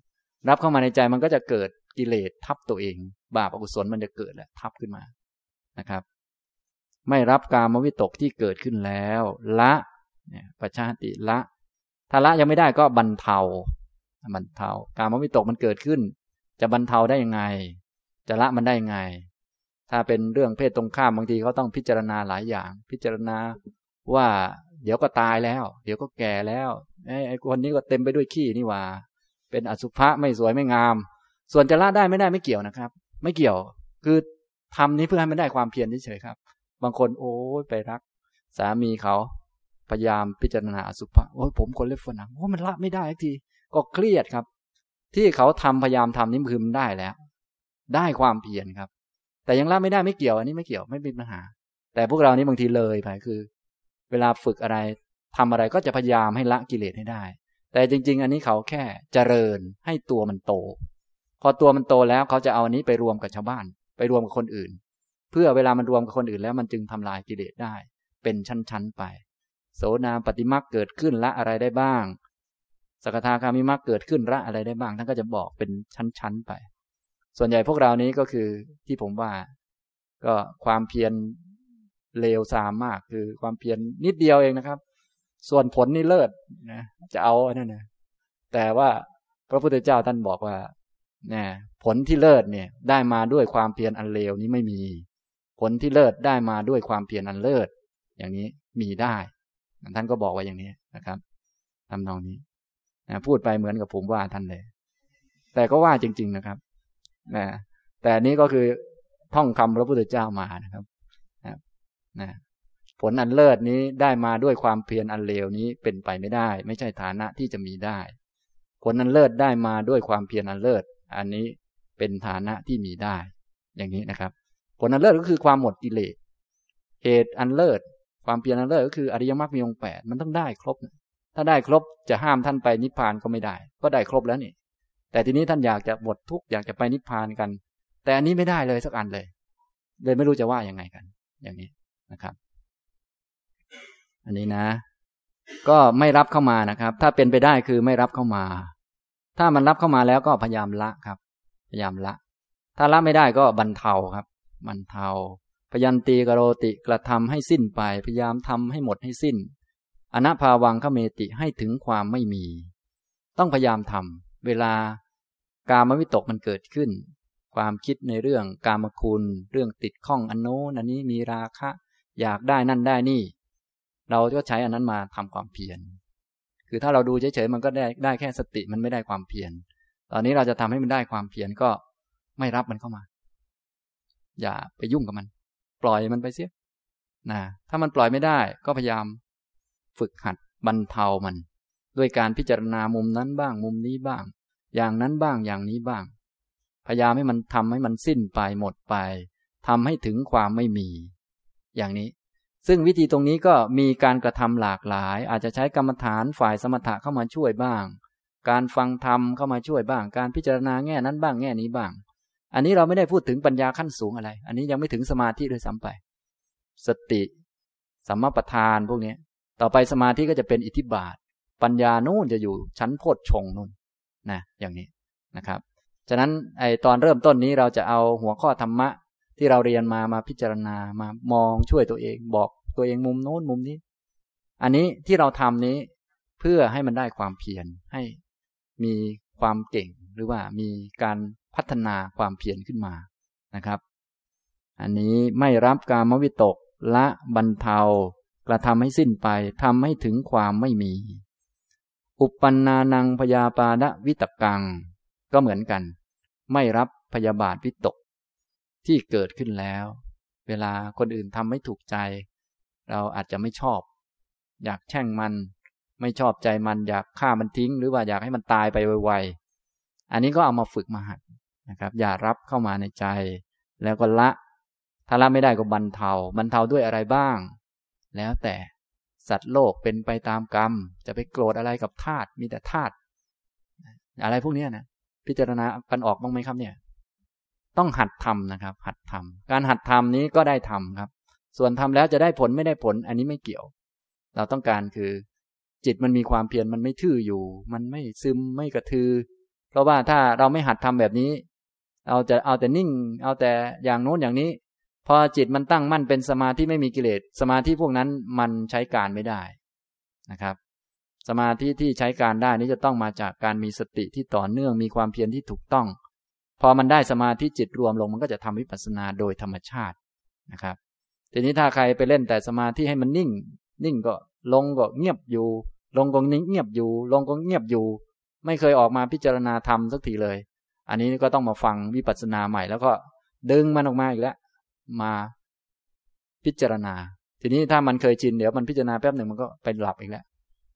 รับเข้ามาในใจมันก็จะเกิดกิเลสทับตัวเอง บาปอกุศลมันจะเกิดแหละทับขึ้นมา นะครับ ไม่รับกามวิตกที่เกิดขึ้นแล้ว ละเนี่ยปัจชาติละ ถ้าละยังไม่ได้ก็บรรเทา บรรเทา กามวิตกมันเกิดขึ้น จะบรรเทาได้ยังไง จะละมันได้ยังไง ถ้าเป็นเรื่องเพศตรงข้ามบางทีเขาต้องพิจารณาหลายอย่าง พิจารณาว่า เดี๋ยวก็ตายแล้ว เดี๋ยวก็แก่แล้วไอ้คนนี้ก็เต็มไปด้วยขี้นี่ว่า เป็นอสุภะไม่สวยไม่งาม ส่วนจะละได้ไม่ได้ไม่เกี่ยวนะครับ ไม่เกี่ยว คือทำนี้เพื่อให้มันได้ความเพียรเฉยๆครับ บางคนโอ้ยไปรัก สามีเขาพยายามพิจารณาอสุภะโอ้ยผมคนเล็บฝนังโอ้มันละไม่ได้ทีก็เครียดครับ ที่เขาทำพยายามทำนี่คือมันได้แล้ว ได้ความเพียรครับ แต่ยังละไม่ได้ไม่เกี่ยวอันนี้ไม่เกี่ยวไม่เป็นปัญหา แต่พวกเรานี่บางทีเลยไปคือ เวลาฝึกอะไรทำอะไรก็จะพยายามให้ละกิเลสให้ได้ แต่จริง ๆ อันนี้เขาแค่เจริญให้ตัวมันโต พอตัวมันโตแล้วเขาจะเอาอันนี้ไปรวมกับชาวบ้าน ไปรวมกับคนอื่น เพื่อเวลามันรวมกับคนอื่นแล้วมันจึงทำลายกิเลสได้ เป็นชั้นๆไป โสนาปฏิมักเกิดขึ้นละอะไรได้บ้างสกทาคามิมักเกิดขึ้นละอะไรได้บ้างท่านก็จะบอกเป็นชั้นๆไป ส่วนใหญ่พวกเรานี้ก็คือที่ผมว่า ก็ความเพียรเลวทรามมาก คือความเพียรนิดเดียวเองนะครับ ส่วนผลนี่เลิศนะจะเอาอันนั้นนะแต่ว่าพระพุทธเจ้าท่านบอกว่าเนี่ยผลที่เลิศเนี่ยได้มาด้วยความเพียรอันเลวนี้ไม่มี ผลที่เลิศได้มาด้วยความเพียรอันเลิศ อย่างนี้มีได้ ท่านก็บอกไว่าอย่างนี้นะครับทำนองนี้นะพูดไปเหมือนกับผมว่าท่านเลย แต่ก็ว่าจริง ๆนะครับ นะแต่นี้ก็คือท่องคำพระพุทธเจ้ามานะครับนะนะผลอันเลิศนี้ได้มาด้วยความเพียรอันเลวนี้เป็นไปไม่ได้ ไม่ใช่ฐานะที่จะมีได้ ผลอันเลิศได้มาด้วยความเพียรอันเลิศ อันนี้เป็นฐานะที่มีได้ อย่างนี้นะครับ ผลอันเลิศก็คือความหมดกิเลสเหตุอันเลิศ ความเปลี่ยนอันเลิศก็คืออริยมรรคมีองค์แปดมันต้องได้ครบ ถ้าได้ครบจะห้ามท่านไปนิพพานก็ไม่ได้ ก็ได้ครบแล้วนี่ แต่ทีนี้ท่านอยากจะหมดทุกข์อยากจะไปนิพพานกัน แต่อันนี้ไม่ได้เลยสักอันเลย เลยไม่รู้จะว่ายังไงกัน อย่างนี้นะครับ อันนี้นะ ก็ไม่รับเข้ามานะครับ ถ้าเป็นไปได้คือไม่รับเข้ามา ถ้ามันรับเข้ามาแล้วก็พยายามละครับ พยายามละ ถ้าละไม่ได้ก็บรรเทาครับบรรเทาพยันตีกโรติกระทำให้สิ้นไป พยายามทำให้หมดให้สิ้นอนัภาวังขเมติให้ถึงความไม่มี ต้องพยายามทำ เวลากามวิตกมันเกิดขึ้น ความคิดในเรื่องกามคุณ เรื่องติดข้องอันโน้นอันนี้มีราคะ อยากได้นั่นได้นี่ เราก็ใช้อันนั้นมาทำความเพียร คือถ้าเราดูเฉยๆมันก็ได้ได้แค่สติมันไม่ได้ความเพียร ตอนนี้เราจะทำให้มันได้ความเพียรก็ไม่รับมันเข้ามา อย่าไปยุ่งกับมัน ปล่อยมันไปเสียนะถ้ามันปล่อยไม่ได้ก็พยายาม ฝึกหัดบรรเทามัน ด้วยการพิจารณามุมนั้นบ้าง มุมนี้บ้าง อย่างนั้นบ้างอย่างนี้บ้าง พยายามให้มันทำให้มันสิ้นไปหมดไปทำให้ถึงความไม่มี อย่างนี้ ซึ่งวิธีตรงนี้ก็มีการกระทำหลากหลาย อาจจะใช้กรรมฐานฝ่ายสมถะเข้ามาช่วยบ้าง การฟังธรรมเข้ามาช่วยบ้าง การพิจารณาแง่นั้นบ้างแง่นี้บ้าง อันนี้เราไม่ได้พูดถึงปัญญาขั้นสูงอะไร อันนี้ยังไม่ถึงสมาธิด้วยซ้ำไป สติสัมมาประธานพวกนี้ ต่อไปสมาธิก็จะเป็นอิทธิบาท ปัญญานู่นจะอยู่ชั้นโพชฌงนู่นนะอย่างนี้นะครับฉะนั้นไอตอนเริ่มต้นนี้เราจะเอาหัวข้อธรรมะ ที่เราเรียนมามาพิจารณามามองช่วยตัวเองบอกตัวเองมุมโน้นมุมนี้ อันนี้ที่เราทำนี้เพื่อให้มันได้ความเพียรให้มีความเก่งหรือว่ามีการพัฒนาความเพียรขึ้นมานะครับ อันนี้ไม่รับการมวิตกละบรรเทากระทำให้สิ้นไปทำให้ถึงความไม่มี อุปปันนานังพยาปาดวิตกัง ก็เหมือนกัน ไม่รับพยาบาทวิตก ที่เกิดขึ้นแล้ว เวลาคนอื่นทำไม่ถูกใจ เราอาจจะไม่ชอบ อยากแช่งมัน ไม่ชอบใจมันอยากฆ่ามันทิ้ง หรือว่าอยากให้มันตายไปไวๆอันนี้ก็เอามาฝึกมาหัดนะครับ อย่ารับเข้ามาในใจ แล้วก็ละถ้าละไม่ได้ก็บรรเทาบรรเทาด้วยอะไรบ้าง แล้วแต่ สัตว์โลกเป็นไปตามกรรม จะไปโกรธอะไรกับธาตุมีแต่ธาตุอะไรพวกนี้นะพิจารณากันออกบ้างไหมครับเนี่ย ต้องหัดทำนะครับ หัดทำการหัดทำนี้ก็ได้ทำครับ ส่วนทำแล้วจะได้ผลไม่ได้ผล อันนี้ไม่เกี่ยว เราต้องการคือ จิตมันมีความเพียรมันไม่ทื่ออยู่ มันไม่ซึมไม่กระทือ เพราะว่าถ้าเราไม่หัดทำแบบนี้ เราจะเอาแต่นิ่ง เอาแต่อย่างโน้นอย่างนี้ พอจิตมันตั้งมั่นเป็นสมาธิไม่มีกิเลสสมาธิพวกนั้นมันใช้การไม่ได้นะครับ สมาธิที่ใช้การได้นี้จะต้องมาจากการมีสติที่ต่อเนื่องมีความเพียรที่ถูกต้อง พอมันได้สมาธิจิตรวมลงมันก็จะทำวิปัสสนาโดยธรรมชาตินะครับ ทีนี้ถ้าใครไปเล่นแต่สมาธิให้มันนิ่ง นิ่งก็ลงก็เงียบอยู่ ลงก็นิ่งเงียบอยู่ ลงก็เงียบอยู่ ไม่เคยออกมาพิจารณาธรรมสักทีเลย อันนี้ก็ต้องมาฟังวิปัสสนาใหม่แล้วก็ดึงมันออกมาอีกแล้ว มาพิจารณา ทีนี้ถ้ามันเคยชินเดี๋ยวมันพิจารณาแป๊บหนึ่งมันก็ไปหลับอีกแล้ว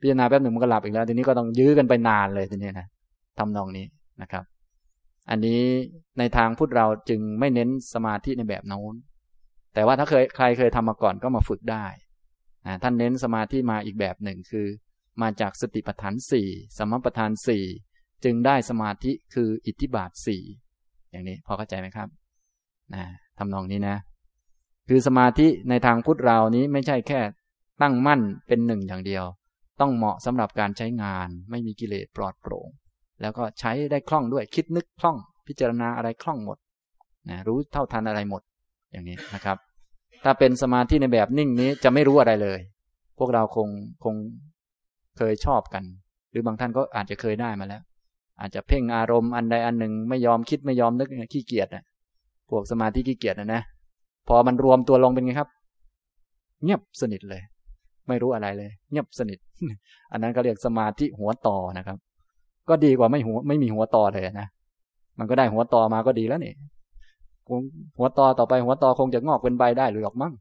พิจารณาแป๊บหนึ่งมันก็หลับอีกแล้ว ทีนี้ก็ต้องยื้อกันไปนานเลยทีนี้นะทำนองนี้นะครับ อันนี้ในทางพุทธเราจึงไม่เน้นสมาธิในแบบโน้น แต่ว่าถ้าเคยใครเคยทำมาก่อนก็มาฝึกได้นะท่านเน้นสมาธิมาอีกแบบหนึ่งคือ มาจากสติปัฏฐานสี่สมปัฏฐานสี่จึงได้สมาธิคืออิทธิบาทสี่อย่างนี้พอเข้าใจไหมครับนะ ทำนองนี้นะ คือสมาธิในทางพุทธเรานี้ไม่ใช่แค่ ตั้งมั่นเป็นหนึ่งอย่างเดียว ต้องเหมาะสำหรับการใช้งาน ไม่มีกิเลสปลอดโปร่ง แล้วก็ใช้ได้คล่องด้วยคิดนึกคล่อง พิจารณาอะไรคล่องหมดนะรู้เท่าทันอะไรหมดอย่างนี้นะครับ ถ้าเป็นสมาธิในแบบนิ่งนี้จะไม่รู้อะไรเลย พวกเราคงคงเคยชอบกัน หรือบางท่านก็อาจจะเคยได้มาแล้ว อาจจะเพ่งอารมณ์อันใดอันหนึ่งไม่ยอมคิดไม่ยอมนึกขี้เกียจอะ พวกสมาธิขี้เกียจนะนะ พอมันรวมตัวลงเป็นไงครับ เงียบสนิทเลย ไม่รู้อะไรเลย เงียบสนิท อันนั้นก็เรียกสมาธิหัวต่อนะครับ ก็ดีกว่าไม่หัวไม่มีหัวต่อเลยนะมันก็ได้หัวต่อมาก็ดีแล้วนี่หัวต่อต่อไปหัวต่อคงจะงอกเป็นใบได้หรือหรอกมั้ง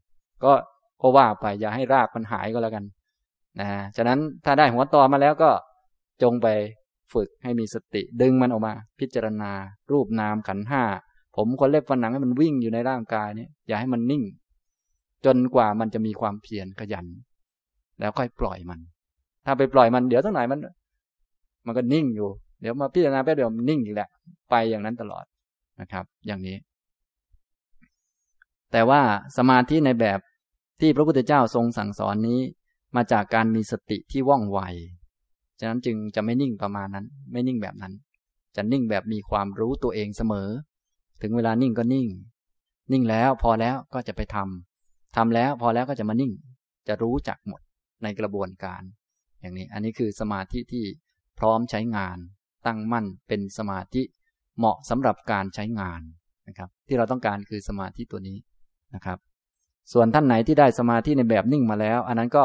ก็ก็ว่าไปอย่าให้รากมันหายก็แล้วกันนะฉะนั้นถ้าได้หัวต่อมาแล้วก็จงไปฝึกให้มีสติดึงมันออกมา พิจารณา รูปนามขันห้า ผมคนเล็บฟันหนังให้มันวิ่งอยู่ในร่างกายนี้อย่าให้มันนิ่ง จนกว่ามันจะมีความเพียรขยัน แล้วค่อยปล่อยมัน ถ้าไปปล่อยมันเดี๋ยวตั้งไหนมัน มันก็นิ่งอยู่ เดี๋ยวมาพิจารณาแป๊บเดียวมันนิ่งอีกแหละ ไปอย่างนั้นตลอดนะครับ อย่างนี้ แต่ว่าสมาธิในแบบที่พระพุทธเจ้าทรงสั่งสอนนี้ มาจากการมีสติที่ว่องไวฉะนั้นจึงจะไม่นิ่งประมาณนั้น ไม่นิ่งแบบนั้น จะนิ่งแบบมีความรู้ตัวเองเสมอ ถึงเวลานิ่งก็นิ่ง นิ่งแล้วพอแล้วก็จะไปทำทำแล้วพอแล้วก็จะมานิ่ง จะรู้จักหมดในกระบวนการ อย่างนี้อันนี้คือสมาธิที่พร้อมใช้งาน ตั้งมั่นเป็นสมาธิเหมาะสำหรับการใช้งานนะครับ ที่เราต้องการคือสมาธิตัวนี้นะครับ ส่วนท่านไหนที่ได้สมาธิในแบบนิ่งมาแล้ว อันนั้นก็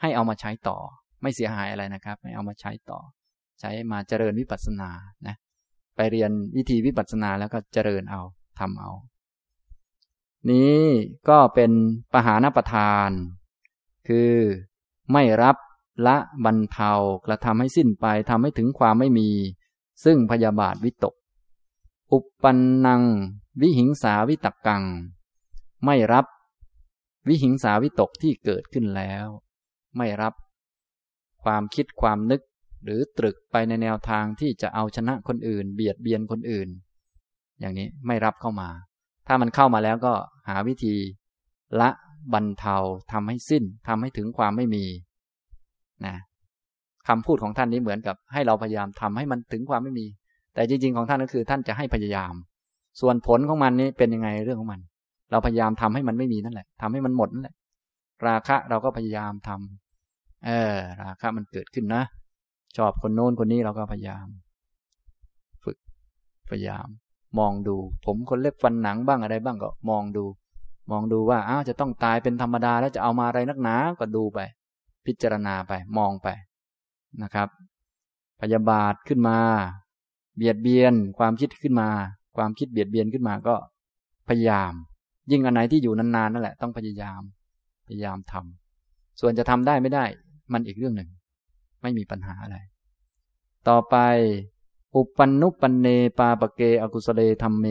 ให้เอามาใช้ต่อ ไม่เสียหายอะไรนะครับ ให้เอามาใช้ต่อ ใช้มาเจริญวิปัสสนานะ ไปเรียนวิธีวิปัสสนาแล้วก็เจริญเอาทำเอา นี้ก็เป็นปหานประทาน คือไม่รับละบรรเทากระทำให้สิ้นไปทำให้ถึงความไม่มี ซึ่งพยาบาทวิตก อุปปันนัง วิหิงสาวิตกกัง ไม่รับวิหิงสาวิตกที่เกิดขึ้นแล้ว ไม่รับความคิดความนึก หรือตรึกไปในแนวทางที่จะเอาชนะคนอื่น เบียดเบียนคนอื่น อย่างนี้ไม่รับเข้ามา ถ้ามันเข้ามาแล้วก็หาวิธี ละบรรเทาทำให้สิ้นทำให้ถึงความไม่มีนะคำพูดของท่านนี้เหมือนกับให้เราพยายามทำให้มันถึงความไม่มี แต่จริง ๆ ของท่านก็คือท่านจะให้พยายาม ส่วนผลของมันนี้เป็นยังไงเรื่องของมัน เราพยายามทำให้มันไม่มีนั่นแหละทำให้มันหมดนั่นแหละ ราคะเราก็พยายามทำเออ ราคะมันเกิดขึ้นนะ ชอบคนโน้นคนนี้เราก็พยายาม ฝึกพยายาม มองดู ผมคนเล็บฟันหนังบ้างอะไรบ้างก็มองดู มองดูว่าอ้าวจะต้องตายเป็นธรรมดาแล้วจะเอามาอะไรนักหนาก็ดูไป พิจารณาไป มองไปนะครับ พยาบาทขึ้นมา เบียดเบียน ความคิดขึ้นมา ความคิดเบียดเบียนขึ้นมาก็ พยายาม ยิ่งอันไหนที่อยู่นานๆนั่นแหละต้องพยายาม พยายามทำส่วนจะทำได้ไม่ได้ มันอีกเรื่องหนึ่ง ไม่มีปัญหาอะไร ต่อไป อุปันนุปันเนปาปเกอกุสเลธรรมเม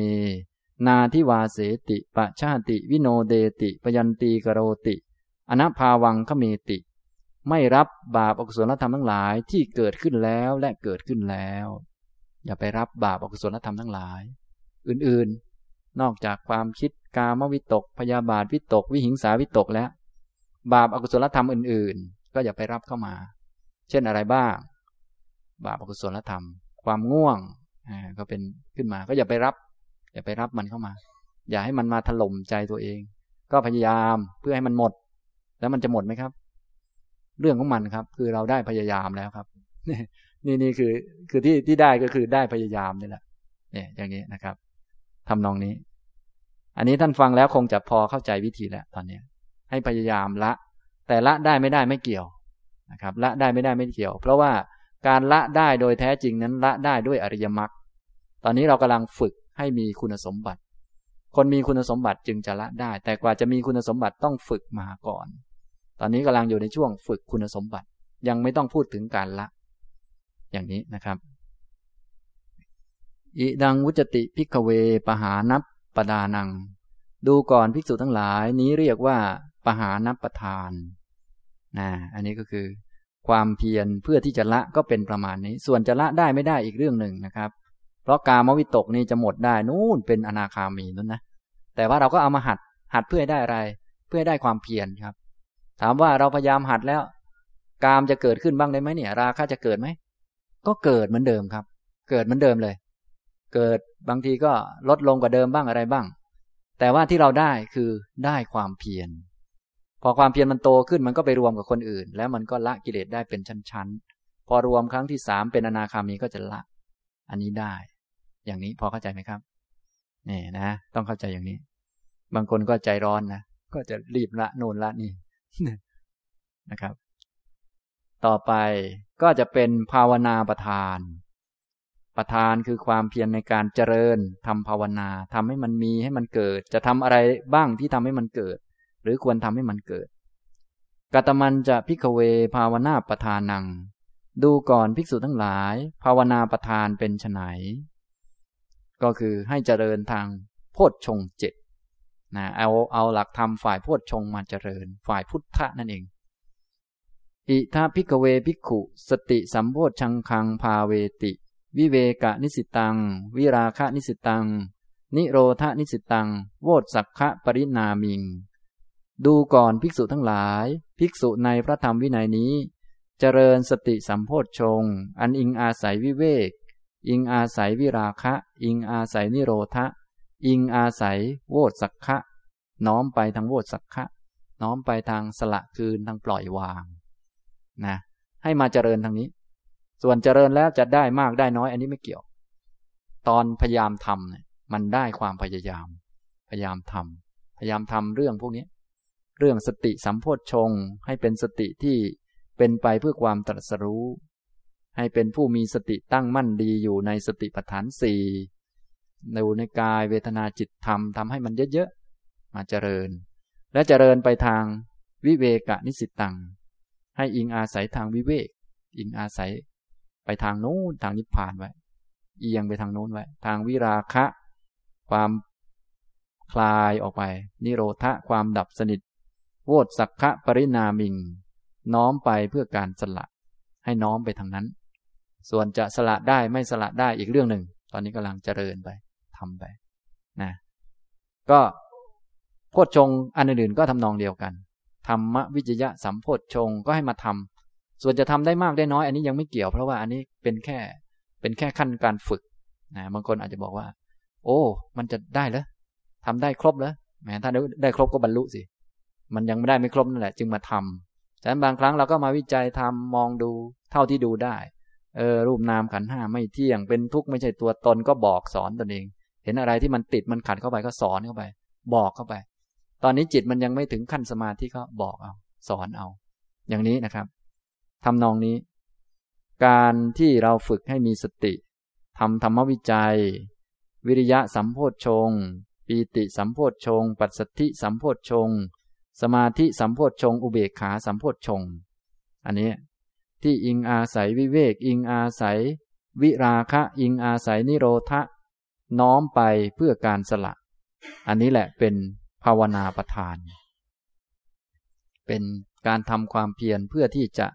นาทิวาเสติปะชาติ วิโนเดติปยันตีกโรติ อนภาวังขเมติ ไม่รับบาปอกุศลธรรมทั้งหลายที่เกิดขึ้นแล้วและเกิดขึ้นแล้ว อย่าไปรับบาปอกุศลธรรมทั้งหลาย อื่นๆ นอกจากความคิดกามวิตก พยาบาทวิตก วิหิงสาวิตกแล้ว บาปอกุศลธรรมอื่นๆ ก็อย่าไปรับเข้ามา เช่นอะไรบ้าง บาปอกุศลธรรม ความง่วงก็เป็นขึ้นมา ก็อย่าไปรับ อย่าไปรับมันเข้ามา อย่าให้มันมาถล่มใจตัวเอง ก็พยายามเพื่อให้มันหมด แล้วมันจะหมดไหมครับ เรื่องของมันครับ คือเราได้พยายามแล้วครับนี่นี่คือคือที่ที่ได้ก็คือได้พยายามนี่แหละเนี่ยอย่างนี้นะครับทำนองนี้ อันนี้ท่านฟังแล้วคงจะพอเข้าใจวิธีแล้วตอนนี้ให้พยายามละ แต่ละได้ไม่ได้ไม่เกี่ยว นะครับละได้ไม่ได้ไม่เกี่ยว เพราะว่าการละได้โดยแท้จริงนั้นละได้ด้วยอริยมรรคตอนนี้เรากำลังฝึกให้มีคุณสมบัติ คนมีคุณสมบัติจึงจะละได้ แต่กว่าจะมีคุณสมบัติต้องฝึกมาก่อน ตอนนี้กำลังอยู่ในช่วงฝึกคุณสมบัติ ยังไม่ต้องพูดถึงการละ อย่างนี้นะครับอิดังวุจติพิกเวปหานับปดานัง ดูก่อนภิกษุทั้งหลายนี้เรียกว่า ปหานับประทาน นะอันนี้ก็คือ ความเพียรเพื่อที่จะละก็เป็นประมาณนี้ ส่วนจะละได้ไม่ได้อีกเรื่องหนึ่งนะครับ เพราะกามวิตกนี่จะหมดได้นู่นเป็นอนาคามีนั่นนะแต่ว่าเราก็เอามาหัดหัดเพื่อให้ได้อะไร เพื่อให้ได้ความเพียรครับ ถามว่าเราพยายามหัดแล้ว กามจะเกิดขึ้นบ้างได้ไหมเนี่ย ราคะจะเกิดไหมก็เกิดเหมือนเดิมครับ เกิดเหมือนเดิมเลย เกิดบางทีก็ลดลงกว่าเดิมบ้างอะไรบ้าง แต่ว่าที่เราได้คือได้ความเพียร พอความเพียรมันโตขึ้นมันก็ไปรวมกับคนอื่น แล้วมันก็ละกิเลสได้เป็นชั้นๆ พอรวมครั้งที่สามเป็นอนาคามีก็จะละ อันนี้ได้ อย่างนี้พอเข้าใจไหมครับนี่นะ ต้องเข้าใจอย่างนี้ บางคนก็ใจร้อนนะก็จะรีบละโน่นละนี่นะครับ ต่อไปก็จะเป็นภาวนาประทาน ประทานคือความเพียรในการเจริญทำภาวนาทำให้มันมีให้มันเกิด จะทำอะไรบ้างที่ทำให้มันเกิด หรือควรทำให้มันเกิดกะตะมัญจะ ภิกขะเวภาวะนาปปะธานัง ดูก่อนภิกษุทั้งหลาย ภาวนาประทานเป็นไฉนก็คือให้เจริญทางโพชฌงค์เจ็ดนะเอาเอาหลักธรรมฝ่ายโพชฌงค์มาเจริญ ฝ่ายพุทธะนั่นเอง อิธะ ภิกขะเว ภิกขุ สะติสัมโพชฌังคัง ภาเวติ วิเวกะนิสสิตัง วิราคะนิสสิตัง นิโรธะนิสสิตัง โวตสักขะปรินามิง ดูก่อนภิกษุทั้งหลาย ภิกษุในพระธรรมวินัยนี้ เจริญสติสัมโพชฌงอันอิงอาศัยวิเวก อิงอาศัยวิราคะ อิงอาศัยนิโรธะอิงอาศัยโวสักขะ น้อมไปทางโวสักขะ น้อมไปทางสละคืนทางปล่อยวางนะให้มาเจริญทางนี้ ส่วนเจริญแล้วจะได้มากได้น้อย อันนี้ไม่เกี่ยว ตอนพยายามทำเนี่ยมันได้ความพยายาม พยายามทำพยายามทำเรื่องพวกนี้ เรื่องสติสัมโพชฌงให้เป็นสติที่เป็นไปเพื่อความตรัสรู้ ให้เป็นผู้มีสติตั้งมั่นดีอยู่ในสติปัฏฐานสี่ในในกายเวทนาจิตธรรมทำให้มันเยอะๆมาเจริญ และเจริญไปทางวิเวกนิสิตตัง ให้อิงอาศัยทางวิเวก อิงอาศัยไปทางโน้นทางนิพพานไว้ เอียงไปทางโน้นไว้ ทางวิราคะ ความคลายออกไป นิโรธะความดับสนิท โวตสักขะปรินามิง น้อมไปเพื่อการสละ ให้น้อมไปทางนั้น ส่วนจะสละได้ไม่สละได้อีกเรื่องหนึ่ง ตอนนี้กำลังเจริญไปทำไปนะก็โพชฌงอันอื่นๆก็ทำนองเดียวกันธรรมวิจยะสัมโพชฌงก็ให้มาทำส่วนจะทำได้มากได้น้อย อันนี้ยังไม่เกี่ยวเพราะว่าอันนี้เป็นแค่เป็นแค่ขั้นการฝึกนะบางคนอาจจะบอกว่า โอ้ มันจะได้เหรอทำได้ครบเหรอแหมถ้าได้ครบก็บรรลุสิ มันยังไม่ได้ไม่ครบนั่นแหละ จึงมาทำฉะนั้นบางครั้งเราก็มาวิจัยทำมองดูเท่าที่ดูได้เออรูปนามขันห้าไม่เที่ยงเป็นทุกข์ไม่ใช่ตัวตนก็บอกสอนตนเอง เห็นอะไรที่มันติดมันขัดเข้าไปก็สอนเข้าไป บอกเข้าไป ตอนนี้จิตมันยังไม่ถึงขั้นสมาธิก็บอกเอา สอนเอา อย่างนี้นะครับทำนองนี้ การที่เราฝึกให้มีสติทำธรรมวิจัย วิริยะสัมโพชฌงปีติสัมโพชฌงปัสสธิสัมโพชฌง สมาธิสัมโพชฌงอุเบกขาสัมโพชฌงอันนี้ที่อิงอาศัยวิเวก อิงอาศัย วิราคะ อิงอาศัยนิโรธะน้อมไปเพื่อการสละ อันนี้แหละเป็นภาวนาประทาน เป็นการทำความเพียรเพื่อที่จะ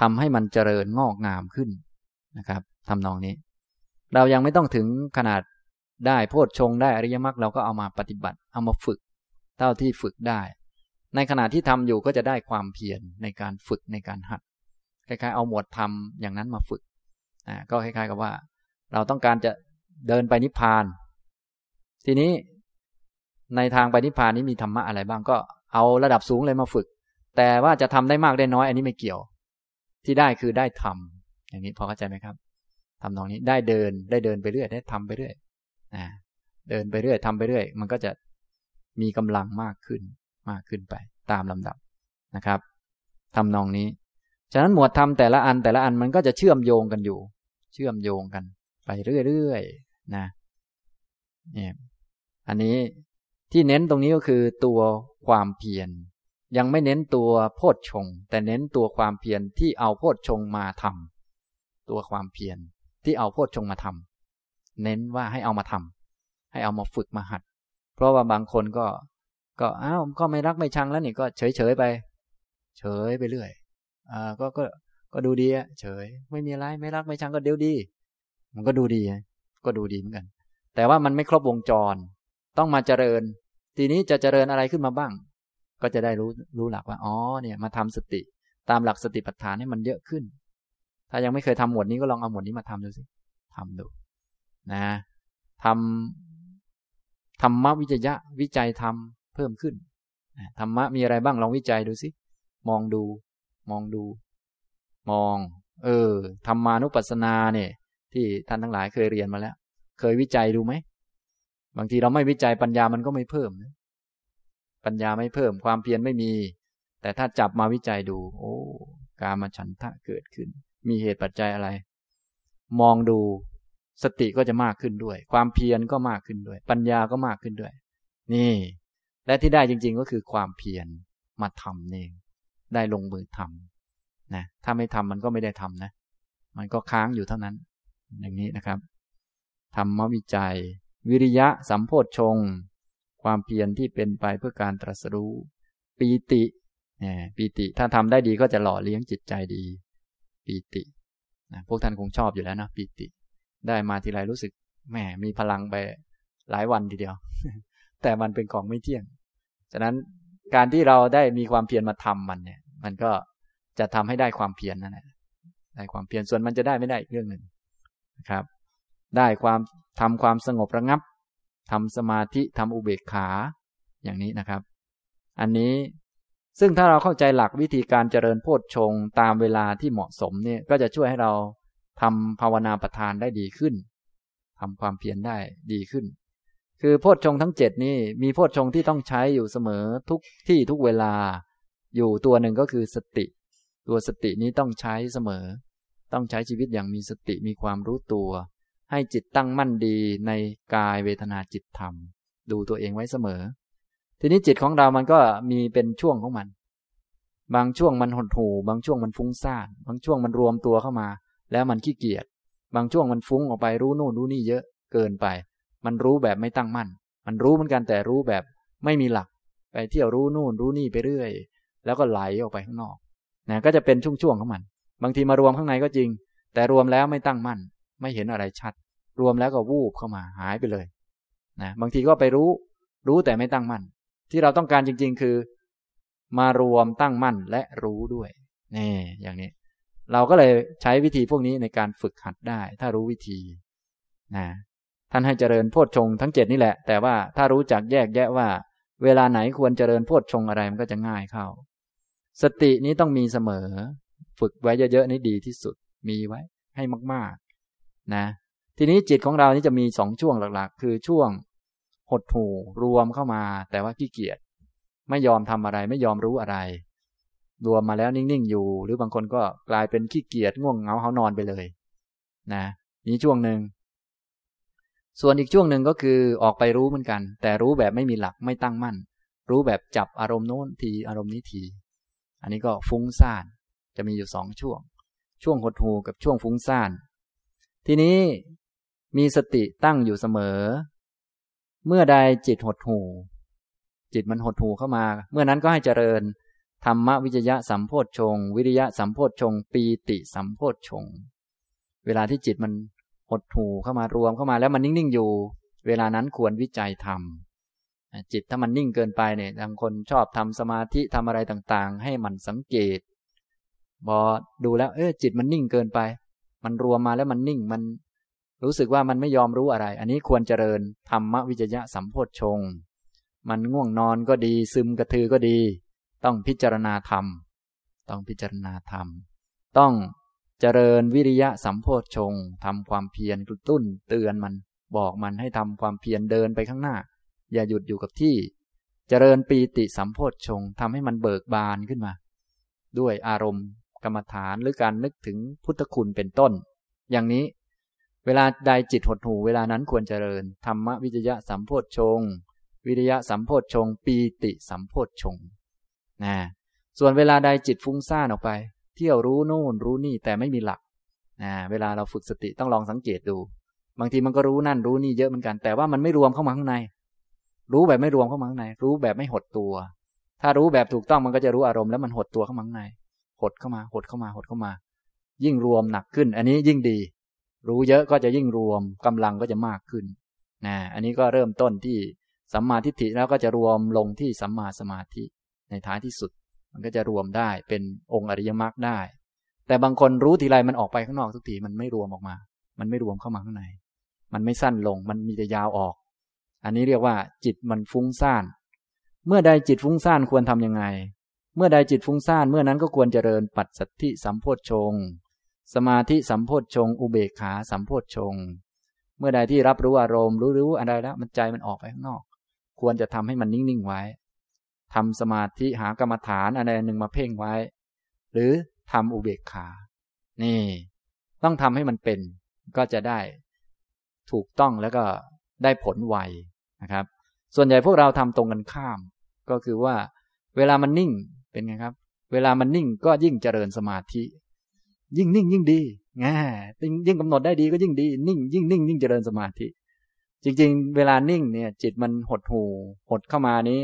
ทำให้มันเจริญงอกงามขึ้นนะครับทำนองนี้ เรายังไม่ต้องถึงขนาดได้โพชฌงได้อริยมรรคเราก็เอามาปฏิบัติ เอามาฝึก เท่าที่ฝึกได้ ในขณะที่ทำอยู่ก็จะได้ความเพียรในการฝึกในการหัด คล้ายๆ เอาหมวดธรรมอย่างนั้นมาฝึกอ่าก็คล้ายๆ กับว่า เราต้องการจะเดินไปนิพพาน ทีนี้ในทางไปนิพพานนี้มีธรรมะอะไรบ้างก็เอาระดับสูงเลยมาฝึก แต่ว่าจะทำได้มากได้น้อย อันนี้ไม่เกี่ยว ที่ได้คือได้ทำอย่างนี้พอเข้าใจไหมครับทำนองนี้ได้เดินได้เดินไปเรื่อยได้ทำไปเรื่อยนะเดินไปเรื่อยทำไปเรื่อย มันก็จะ มีกำลังมากขึ้นมากขึ้นไป ตามลำดับนะครับทำนองนี้ ฉะนั้นหมวดธรรมแต่ละอันแต่ละอันมันก็จะเชื่อมโยงกันอยู่ เชื่อมโยงกัน ไปเรื่อยๆนะเนี่ยอันนี้ที่เน้นตรงนี้ก็คือตัวความเพียรยังไม่เน้นตัวโพชฌงแต่เน้นตัวความเพียรที่เอาโพชฌงมาทำตัวความเพียรที่เอาโพชฌงมาทำเน้นว่าให้เอามาทำให้เอามาฝึกมาหัด เพราะว่าบางคนก็ ก็อ้าวก็ไม่รักไม่ชังแล้วนี่ก็เฉยเฉยไป เฉยไปเรื่อยอ่าก็ก็ก็ดูดีอะเฉย ไม่มีอะไรไม่รักไม่ชังก็เดี๋ยวดี มันก็ดูดี ก็ดูดีเหมือนกัน แต่ว่ามันไม่ครบวงจร ต้องมาเจริญ ทีนี้จะเจริญอะไรขึ้นมาบ้าง ก็จะได้รู้รู้หลักว่าอ๋อเนี่ยมาทำสติ ตามหลักสติปัฏฐานให้มันเยอะขึ้น ถ้ายังไม่เคยทำหมวดนี้ก็ลองเอาหมวดนี้มาทำดูสิทำดู นะทำ ธรรมวิจยะวิจัยทำเพิ่มขึ้นธรรมะมีอะไรบ้างลองวิจัยดูสิมองดู มองดู มอง เออธรรมานุปัสสนาเนี่ย ที่ท่านทั้งหลายเคยเรียนมาแล้ว เคยวิจัยดูไหมบางทีเราไม่วิจัยปัญญามันก็ไม่เพิ่มปัญญาไม่เพิ่มความเพียรไม่มี แต่ถ้าจับมาวิจัยดู โอ้ กามาฉันทะเกิดขึ้น มีเหตุปัจจัยอะไร มองดู สติก็จะมากขึ้นด้วย ความเพียรก็มากขึ้นด้วย ปัญญาก็มากขึ้นด้วย นี่ และที่ได้จริง ๆ ก็คือความเพียรมาทำเอง ได้ลงมือทำนะถ้าไม่ทำมันก็ไม่ได้ทำนะ มันก็ค้างอยู่เท่านั้น อย่างนี้นะครับธรรมวิจัย วิริยะสัมโพธชงความเพียรที่เป็นไปเพื่อการตรัสรู้ปีติเนี่ยปีติถ้าทำได้ดีก็จะหล่อเลี้ยงจิตใจดี ปีตินะพวกท่านคงชอบอยู่แล้วนะปีติ ได้มาทีไรรู้สึกแหมมีพลังไปหลายวันทีเดียว แต่มันเป็นของไม่เที่ยง ฉะนั้นการที่เราได้มีความเพียรมาทำมันเนี่ย มันก็จะทำให้ได้ความเพียรนั่นแหละได้ความเพียรส่วนมันจะได้ไม่ได้อีกเรื่องหนึ่งนะครับ ได้ความทำความสงบระงับทำสมาธิทำอุเบกขาอย่างนี้นะครับ อันนี้ซึ่งถ้าเราเข้าใจหลักวิธีการเจริญโพชฌงตามเวลาที่เหมาะสมเนี่ยก็จะช่วยให้เรา ทำภาวนาประทานได้ดีขึ้นทำความเพียรได้ดีขึ้น คือโพชฌงทั้งเจ็ดนี่มีโพชฌงที่ต้องใช้อยู่เสมอทุกที่ทุกเวลา อยู่ตัวหนึ่งก็คือสติ ตัวสตินี้ต้องใช้เสมอ ต้องใช้ชีวิตอย่างมีสติมีความรู้ตัว ให้จิตตั้งมั่นดีในกายเวทนาจิตธรรม ดูตัวเองไว้เสมอ ทีนี้จิตของเรามันก็มีเป็นช่วงของมัน บางช่วงมันหดหู่บางช่วงมันฟุ้งซ่านบางช่วงมันรวมตัวเข้ามา แล้วมันขี้เกียจบางช่วงมันฟุ้งออกไปรู้โน่นรู้นี่เยอะเกินไป มันรู้แบบไม่ตั้งมั่น มันรู้เหมือนกันแต่รู้แบบไม่มีหลัก ไปเที่ยวรู้นู่นรู้นี่ไปเรื่อย แล้วก็ไหลออกไปข้างนอกนะก็จะเป็นช่วงๆของมัน บางทีมารวมข้างในก็จริง แต่รวมแล้วไม่ตั้งมั่น ไม่เห็นอะไรชัด รวมแล้วก็วูบเข้ามาหายไปเลยนะบางทีก็ไปรู้ รู้แต่ไม่ตั้งมั่น ที่เราต้องการจริง ๆ คือ มารวมตั้งมั่นและรู้ด้วยนี่อย่างนี้ เราก็เลยใช้วิธีพวกนี้ในการฝึกหัดได้ ถ้ารู้วิธีนะท่านให้เจริญโพชฌงทั้งเจ็ดนี่แหละ แต่ว่าถ้ารู้จักแยกแยะว่า เวลาไหนควรเจริญโพชฌงอะไรมันก็จะง่ายเข้า สตินี้ต้องมีเสมอ ฝึกไว้เยอะๆนี่ดีที่สุดมีไว้ให้มากๆนะทีนี้จิตของเรานี่จะมีสองช่วงหลักๆ คือช่วงหดหู่รวมเข้ามา แต่ว่าขี้เกียจไม่ยอมทำอะไรไม่ยอมรู้อะไร รวมมาแล้วนิ่งๆอยู่ หรือบางคนก็กลายเป็นขี้เกียจง่วงเหงาเขานอนไปเลยนะนี่ช่วงหนึ่งส่วนอีกช่วงหนึ่งก็คือออกไปรู้เหมือนกัน แต่รู้แบบไม่มีหลักไม่ตั้งมั่น รู้แบบจับอารมณ์โน้นทีอารมณ์นี้ที อันนี้ก็ฟุ้งซ่านจะมีอยู่สองช่วง ช่วงหดหูกับช่วงฟุ้งซ่าน ทีนี้มีสติตั้งอยู่เสมอ เมื่อใดจิตหดหูจิตมันหดหูเข้ามา เมื่อนั้นก็ให้เจริญ ธรรมวิจยะสัมโพธชง วิริยะสัมโพธชง ปีติสัมโพธชง เวลาที่จิตมันหดหูเข้ามารวมเข้ามาแล้วมันนิ่ง ๆ อยู่ เวลานั้นควรวิจัยธรรมจิตถ้ามันนิ่งเกินไปเนี่ยบางคนชอบทำสมาธิทำอะไรต่างๆ ให้มันสังเกตบอดูแล้ว เออจิตมันนิ่งเกินไป มันรวมมาแล้วมันนิ่งมันรู้สึกว่ามันไม่ยอมรู้อะไร อันนี้ควรเจริญธรรมวิจยะสัมโพธชง มันง่วงนอนก็ดี ซึมกระทือก็ดี ต้องพิจารณาธรรม ต้องพิจารณาธรรม ต้องเจริญวิริยะสัมโพชฌงทำความเพียรกระตุ้นเตือนมันบอกมันให้ทำความเพียรเดินไปข้างหน้า อย่าหยุดอยู่กับที่ เจริญปีติสัมโพชฌงทำให้มันเบิกบานขึ้นมา ด้วยอารมณ์กรรมฐานหรือการนึกถึงพุทธคุณเป็นต้น อย่างนี้ เวลาใดจิตหดหูเวลานั้นควรเจริญธรรมวิจยะสัมโพชฌงวิริยะสัมโพชฌงปีติสัมโพชฌง นะส่วนเวลาใดจิตฟุ้งซ่านออกไป เที่ยวรู้โน่นรู้นี่แต่ไม่มีหลักนะเวลาเราฝึกสติต้องลองสังเกตดู บางทีมันก็รู้นั่นรู้นี่เยอะเหมือนกัน แต่ว่ามันไม่รวมเข้ามาข้างใน รู้แบบไม่รวมเข้ามาข้างใน รู้แบบไม่หดตัว ถ้ารู้แบบถูกต้องมันก็จะรู้อารมณ์แล้วมันหดตัวเข้ามาข้างใน หดเข้ามา หดเข้ามา หดเข้ามา ยิ่งรวมหนักขึ้น อันนี้ยิ่งดี รู้เยอะก็จะยิ่งรวมกำลังก็จะมากขึ้นนะอันนี้ก็เริ่มต้นที่สัมมาทิฏฐิแล้วก็จะรวมลงที่สัมมาสมาธิ ในท้ายที่สุด มันก็จะรวมได้เป็นองค์อริยมรรคได้ แต่บางคนรู้ทีไรมันออกไปข้างนอกทุกทีมันไม่รวมออกมา มันไม่รวมเข้ามาข้างใน มันไม่สั้นลง มันมีแต่ยาวออก อันนี้เรียกว่า จิตมันฟุ้งซ่าน เมื่อใดจิตฟุ้งซ่านควรทํำยังไง เมื่อใดจิตฟุ้งซ่านเมื่อนั้นก็ควรเจริญปัจสัทธิสัมโพชฌงสมาธิสัมโพชฌงอุเบกขาสัมโพชฌงเมื่อใดที่รับรู้อารมณ์รู้รู้อะไรแล้วมันใจมันออกไปข้างนอก ควรจะทำให้มันนิ่งๆไว้ ทำสมาธิหากรรมฐานอะไรหนึ่งมาเพ่งไว้ หรือทำอุเบกขา นี่ ต้องทำให้มันเป็นก็จะได้ถูกต้องแล้วก็ได้ผลไวนะครับ ส่วนใหญ่พวกเราทำตรงกันข้าม ก็คือว่า เวลามันนิ่งเป็นไงครับ เวลามันนิ่งก็ยิ่งเจริญสมาธิ ยิ่งนิ่งยิ่งดีงยิ่งกำหนดได้ดีก็ยิ่งดี นิ่ง ยิ่งนิ่งยิ่งเจริญสมาธิ จริง ๆ เวลานิ่งเนี่ย จิตมันหดหูหดเข้ามานี้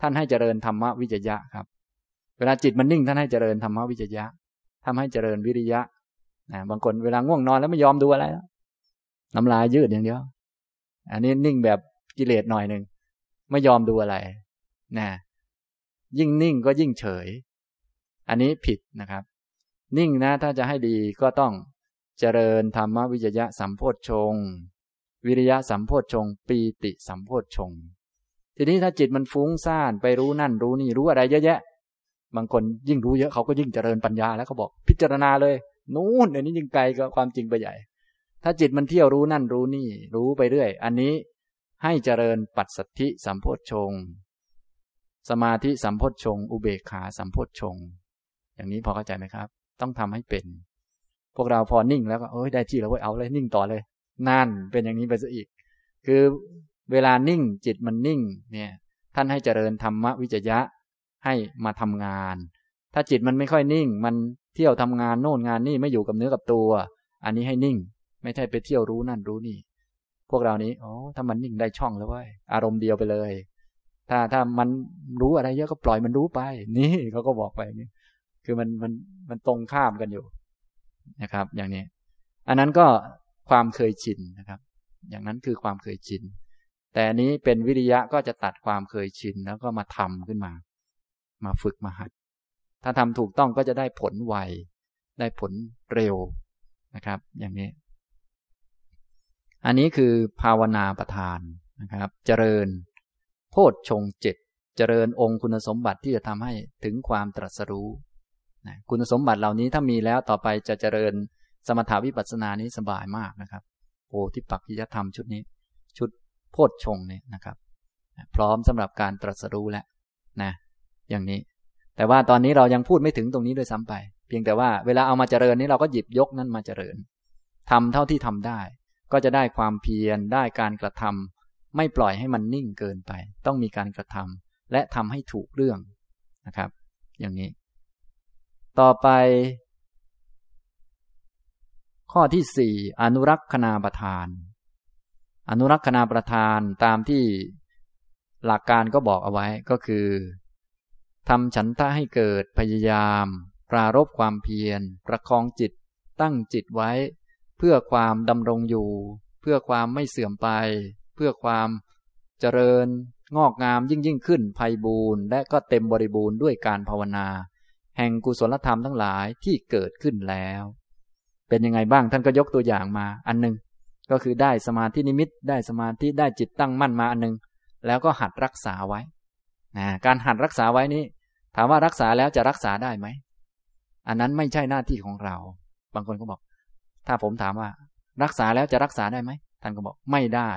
ท่านให้เจริญธรรมวิจยะครับ เวลาจิตมันนิ่งท่านให้เจริญธรรมวิจยะทำให้เจริญวิริยะนะบางคนเวลาง่วงนอนแล้วไม่ยอมดูอะไรแล้วน้ำลายยืดอย่างเดียว อันนี้นิ่งแบบกิเลสหน่อยหนึ่งไม่ยอมดูอะไรนะยิ่งนิ่งก็ยิ่งเฉย อันนี้ผิดนะครับ นิ่งนะถ้าจะให้ดีก็ต้องเจริญธรรมวิจยะสัมโพชฌงวิริยะสัมโพชฌงปีติสัมโพชฌง ทีนี้ถ้าจิตมันฟุ้งซ่านไปรู้นั่นรู้นี่รู้อะไรเยอะแยะ บางคนยิ่งรู้เยอะเขาก็ยิ่งเจริญปัญญาแล้วเขาบอกพิจารณาเลย นู่นอันนี้ยิ่งไกลกับความจริงไปใหญ่ ถ้าจิตมันเที่ยวรู้นั่นรู้นี่ รู้ไปเรื่อย อันนี้ให้เจริญปัสสัทธิสัมโพชฌงสมาธิสัมโพชฌงอุเบกขาสัมโพชฌงอย่างนี้พอเข้าใจไหมครับ ต้องทำให้เป็น พวกเราพอนิ่งแล้วก็เอ้ยได้ที่แล้วเว้ยเอาเลยนิ่งต่อเลยนั่นเป็นอย่างนี้ไปซะอีก คือ เวลานิ่งจิตมันนิ่งเนี่ยท่านให้เจริญธรรมวิจยะให้มาทำงาน ถ้าจิตมันไม่ค่อยนิ่ง มันเที่ยวทำงานโน่นงานนี่ไม่อยู่กับเนื้อกับตัว อันนี้ให้นิ่ง ไม่ใช่ไปเที่ยวรู้นั่นรู้นี่ พวกเรานี้อ๋อถ้ามันนิ่งได้ช่องแล้วเว้ยอารมณ์เดียวไปเลย ถ้าถ้ามันรู้อะไรเยอะก็ปล่อยมันรู้ไป นี่เขาก็บอกไปนี้คือมันมันมันตรงข้ามกันอยู่นะครับ อย่างนี้ อันนั้นก็ความเคยชินนะครับ อย่างนั้นคือความเคยชิน แต่นี้เป็นวิริยะก็จะตัดความเคยชินแล้วก็มาทำขึ้นมา มาฝึกมาหัด ถ้าทำถูกต้องก็จะได้ผลไว ได้ผลเร็วนะครับ อย่างนี้ อันนี้คือภาวนาประทานนะครับ เจริญ โพชฌงเจ็ดเจริญองค์คุณสมบัติที่จะทำให้ถึงความตรัสรู้คุณสมบัติเหล่านี้ถ้ามีแล้วต่อไปจะเจริญสมถาวิปัสสนานี้สบายมากนะครับโพธิปักขิยธรรมชุดนี้ ชุด พชฌงเนี่ยนะครับ พร้อมสำหรับการตรัสรู้แล้วนะอย่างนี้ แต่ว่าตอนนี้เรายังพูดไม่ถึงตรงนี้ด้วยซ้ำไป เพียงแต่ว่าเวลาเอามาเจริญนี้เราก็หยิบยกนั้นมาเจริญทำเท่าที่ทำได้ ก็จะได้ความเพียรได้การกระทำไม่ปล่อยให้มันนิ่งเกินไป ต้องมีการกระทำและทำให้ถูกเรื่องนะครับ อย่างนี้ ต่อไป ข้อที่สี่อนุรักษณาประทาน อนุรักษณาประทานตามที่หลักการก็บอกเอาไว้ก็คือทำฉันทะให้เกิดพยายาม ปรารบความเพียร ประคองจิต ตั้งจิตไว้ เพื่อความดำรงอยู่ เพื่อความไม่เสื่อมไป เพื่อความเจริญ งอกงามยิ่งยิ่งขึ้นภัยบูรณ์และก็เต็มบริบูรณ์ด้วยการภาวนา แห่งกุศลธรรมทั้งหลายที่เกิดขึ้นแล้ว เป็นยังไงบ้างท่านก็ยกตัวอย่างมาอันหนึ่ง ก็คือได้สมาธินิมิต ได้สมาธิได้จิตตั้งมั่นมาอันนึง แล้วก็หัดรักษาไว้นะการหัดรักษาไว้นี้ ถามว่ารักษาแล้วจะรักษาได้ไหม อันนั้นไม่ใช่หน้าที่ของเรา บางคนก็บอก ถ้าผมถามว่า รักษาแล้วจะรักษาได้ไหมท่านก็บอกไม่ได้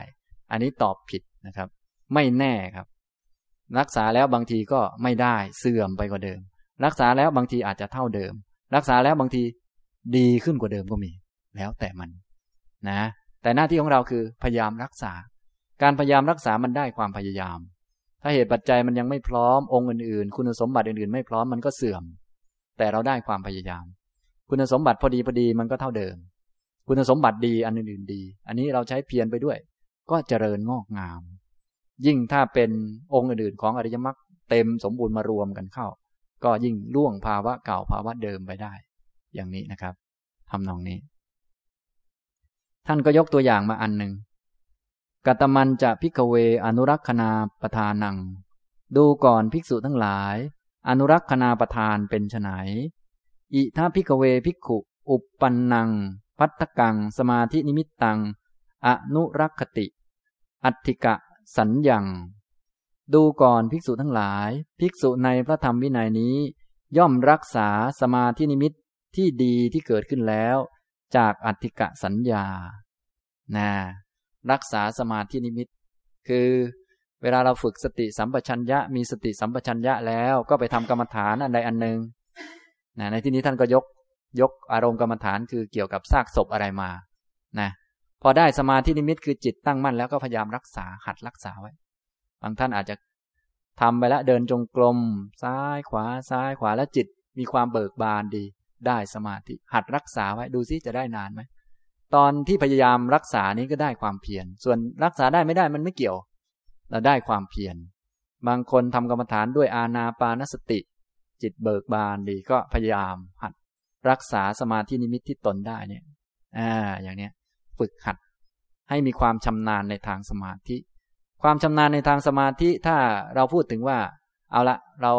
อันนี้ตอบผิดนะครับ ไม่แน่ครับ รักษาแล้วบางทีก็ไม่ได้เสื่อมไปกว่าเดิม รักษาแล้วบางทีอาจจะเท่าเดิม รักษาแล้วบางทีดีขึ้นกว่าเดิมก็มี แล้วแต่มัน นะ แต่หน้าที่ของเราคือพยายามรักษา การพยายามรักษามันได้ความพยายาม ถ้าเหตุปัจจัยมันยังไม่พร้อมองค์อื่นๆ คุณสมบัติอื่นๆ ไม่พร้อมมันก็เสื่อม แต่เราได้ความพยายาม คุณสมบัติพอดีพอดีมันก็เท่าเดิม คุณสมบัติดีอันอื่นๆดี อันนี้เราใช้เพียรไปด้วย ก็เจริญงอกงาม ยิ่งถ้าเป็นองค์อื่นๆของอริยมรรคเต็มสมบูรณ์มารวมกันเข้า ก็ยิ่งล่วงภาวะเก่าภาวะเดิมไปได้ อย่างนี้นะครับทำนองนี้ ท่านก็ยกตัวอย่างมาอันหนึ่งกะตะมัญจะ ภิกขะเว อะนุรักขะนาปปะธานัง ดูก่อนภิกษุทั้งหลาย อนุรักขนาปธานเป็นไฉนอิธะ ภิกขะเวภิกขุ อุปปันนัง ภัททะกัง สะมาธินิมิตตัง อะนุรักขะติ อัฏฐิกะ สัญญัง ดูก่อนภิกษุทั้งหลาย ภิกษุในพระธรรมวินัยนี้ ย่อมรักษาสมาธินิมิตที่ดีที่เกิดขึ้นแล้ว จากอัฏฐิกสัญญานะรักษาสมาธินิมิต คือเวลาเราฝึกสติสัมปชัญญะ มีสติสัมปชัญญะแล้วก็ไปทำกรรมฐานอันใดอันหนึ่งนะในที่นี้ท่านก็ยกยกอารมณ์กรรมฐานคือเกี่ยวกับซากศพอะไรมานะพอได้สมาธินิมิตคือจิตตั้งมั่นแล้วก็พยายามรักษาหัดรักษาไว้ บางท่านอาจจะทำไปแล้วเดินจงกรมซ้ายขวาซ้ายขวาแล้วจิตมีความเบิกบานดี ได้สมาธิ หัดรักษาไว้ดูซิจะได้นานไหมตอนที่พยายามรักษานี้ก็ได้ความเพียรส่วนรักษาได้ไม่ได้มันไม่เกี่ยว เราได้ความเพียรบางคนทำกรรมฐานด้วยอาณาปานสติ จิตเบิกบานดีก็พยายาม หัดรักษาสมาธินิมิตที่ตนได้เนี่ยอ่าอย่างเนี้ยฝึกหัดให้มีความชำนาญในทางสมาธิ ความชำนาญในทางสมาธิถ้าเราพูดถึงว่า เอาละเรา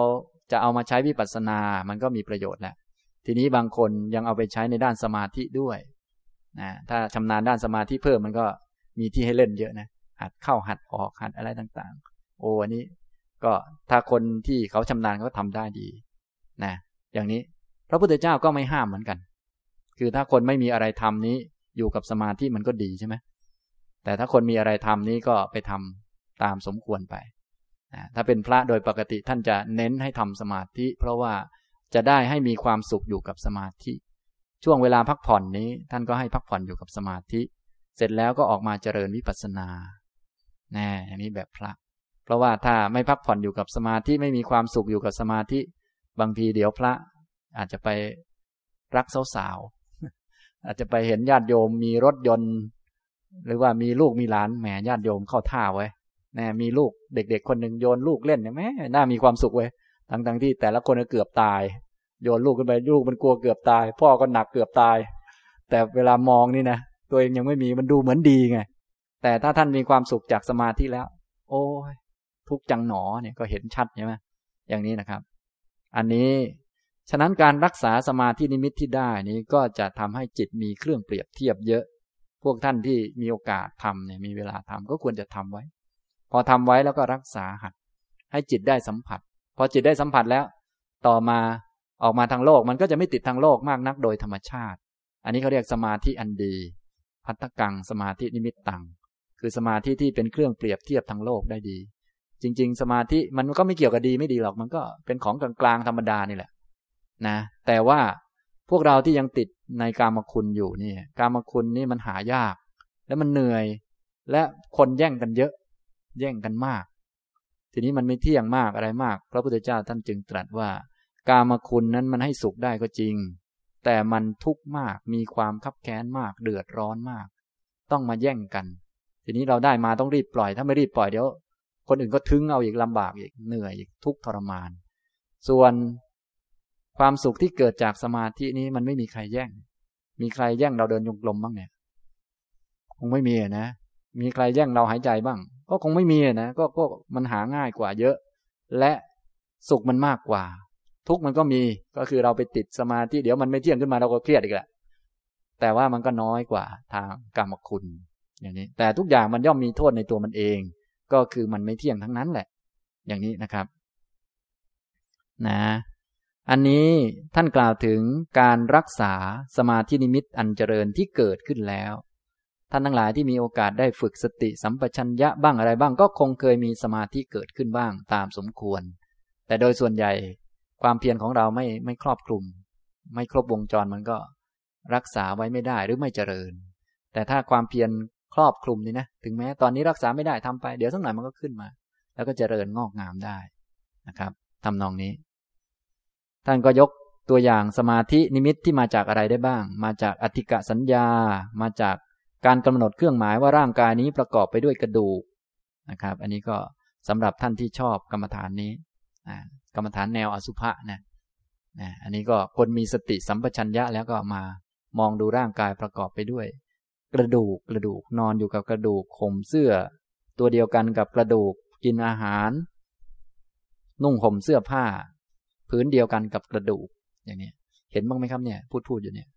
จะเอามาใช้วิปัสสนา มันก็มีประโยชน์แหละ ทีนี้บางคนยังเอาไปใช้ในด้านสมาธิด้วยนะถ้าชำนาญด้านสมาธิเพิ่มมันก็มีที่ให้เล่นเยอะนะหัดเข้าหัดออกหัดอะไรต่างๆ โอ้อันนี้ก็ถ้าคนที่เขาชำนาญเขาทาได้ดีนะอย่างนี้พระพุทธเจ้าก็ไม่ห้ามเหมือนกัน คือถ้าคนไม่มีอะไรทำนี้อยู่กับสมาธิมันก็ดีใช่ไหมแต่ถ้าคนมีอะไรทำนี้ก็ไปทำตามสมควรไปนะถ้าเป็นพระโดยปกติท่านจะเน้นให้ทำสมาธิ เพราะว่า จะได้ให้มีความสุขอยู่กับสมาธิ ช่วงเวลาพักผ่อนนี้ ท่านก็ให้พักผ่อนอยู่กับสมาธิ เสร็จแล้วก็ออกมาเจริญวิปัสสนาแน่อย่างนี้แบบพระ เพราะว่าถ้าไม่พักผ่อนอยู่กับสมาธิไม่มีความสุขอยู่กับสมาธิ บางทีเดี๋ยวพระ อาจจะไปรักสาวๆอาจจะไปเห็นญาติโยมมีรถยนต์ หรือว่ามีลูกมีหลานแหมญาติโยมเข้าท่าไว้แน่มีลูกเด็ก ๆ คนหนึ่งโยนลูกเล่นเนี่ยแม่น่ามีความสุขเว้ย ทั้งๆที่แต่ละคนก็เกือบตาย โยนลูกขึ้นไปลูกมันกลัวเกือบตาย พ่อก็หนักเกือบตาย แต่เวลามองนี่นะตัวเองยังไม่มีมันดูเหมือนดีไง แต่ถ้าท่านมีความสุขจากสมาธิแล้ว โอ้ยทุกจังหนอเนี่ยก็เห็นชัดใช่ไหมอย่างนี้นะครับ อันนี้ฉะนั้นการรักษาสมาธินิมิตที่ได้นี้ก็จะทำให้จิตมีเครื่องเปรียบเทียบเยอะ พวกท่านที่มีโอกาสทำเนี่ยมีเวลาทำก็ควรจะทำไว้ พอทำไว้แล้วก็รักษาหัด ให้จิตได้สัมผัส พอจิตได้สัมผัสแล้ว ต่อมาออกมาทางโลกมันก็จะไม่ติดทางโลกมากนักโดยธรรมชาติ อันนี้เขาเรียกสมาธิอันดี พัฒกังสมาธินิมิตตัง คือสมาธิที่เป็นเครื่องเปรียบเทียบทางโลกได้ดี จริง ๆ สมาธิมันก็ไม่เกี่ยวกับดีไม่ดีหรอกมันก็เป็นของกลางๆธรรมดานี่แหละนะแต่ว่าพวกเราที่ยังติดในกามคุณอยู่นี่กามคุณนี่มันหายาก และมันเหนื่อย และคนแย่งกันเยอะ แย่งกันมาก ทีนี้มันไม่เที่ยงมากอะไรมาก พระพุทธเจ้าท่านจึงตรัสว่า กามคุณนั้นมันให้สุขได้ก็จริง แต่มันทุกข์มากมีความคับแค้นมาก เดือดร้อนมาก ต้องมาแย่งกัน ทีนี้เราได้มาต้องรีบปล่อย ถ้าไม่รีบปล่อยเดี๋ยว คนอื่นก็ทึงเอาอีกลำบากอีกเหนื่อยอีกทุกทรมาน ส่วนความสุขที่เกิดจากสมาธินี้มันไม่มีใครแย่ง มีใครแย่งเราเดินยงกลมบ้างเนี่ย คงไม่มีนะ มีใครแย่งเราหายใจบ้าง ก็คงไม่มีนะก็ก็มันหาง่ายกว่าเยอะ และสุขมันมากกว่า ทุกมันก็มีก็คือเราไปติดสมาธิเดี๋ยวมันไม่เที่ยงขึ้นมาเราก็เครียดอีกแหละแต่ว่ามันก็น้อยกว่าทางกรรมคุณ อย่างนี้ แต่ทุกอย่างมันย่อมมีโทษในตัวมันเอง ก็คือมันไม่เที่ยงทั้งนั้นแหละ อย่างนี้นะครับ นะ อันนี้ท่านกล่าวถึงการรักษาสมาธินิมิตอันเจริญที่เกิดขึ้นแล้ว ท่านทั้งหลายที่มีโอกาสได้ฝึกสติสัมปชัญญะบ้างอะไรบ้างก็คงเคยมีสมาธิเกิดขึ้นบ้างตามสมควร แต่โดยส่วนใหญ่ความเพียรของเราไม่ไม่ครอบคลุม ไม่ครบวงจรมันก็รักษาไว้ไม่ได้หรือไม่เจริญ แต่ถ้าความเพียรครอบคลุมนี่นะถึงแม้ตอนนี้รักษาไม่ได้ทำไปเดี๋ยวสักหน่อยมันก็ขึ้นมา แล้วก็เจริญงอกงามได้นะครับทำนองนี้ ท่านก็ยกตัวอย่างสมาธินิมิตที่มาจากอะไรได้บ้าง มาจากอธิกะสัญญา มาจาก การกำหนดเครื่องหมายว่าร่างกายนี้ประกอบไปด้วยกระดูกนะครับ อันนี้ก็สำหรับท่านที่ชอบกรรมฐานนี้กรรมฐานแนวอสุภะนะนะอันนี้ก็คนมีสติสัมปชัญญะแล้วก็มามองดูร่างกายประกอบไปด้วย กระดูกกระดูกนอนอยู่กับกระดูกข่มเสื้อ ตัวเดียวกันกับกระดูกกินอาหาร นุ่งห่มเสื้อผ้า พื้นเดียวกันกับกระดูกอย่างนี้เห็นบ้างไหมครับเนี่ยพูดพูดอยู่เนี่ย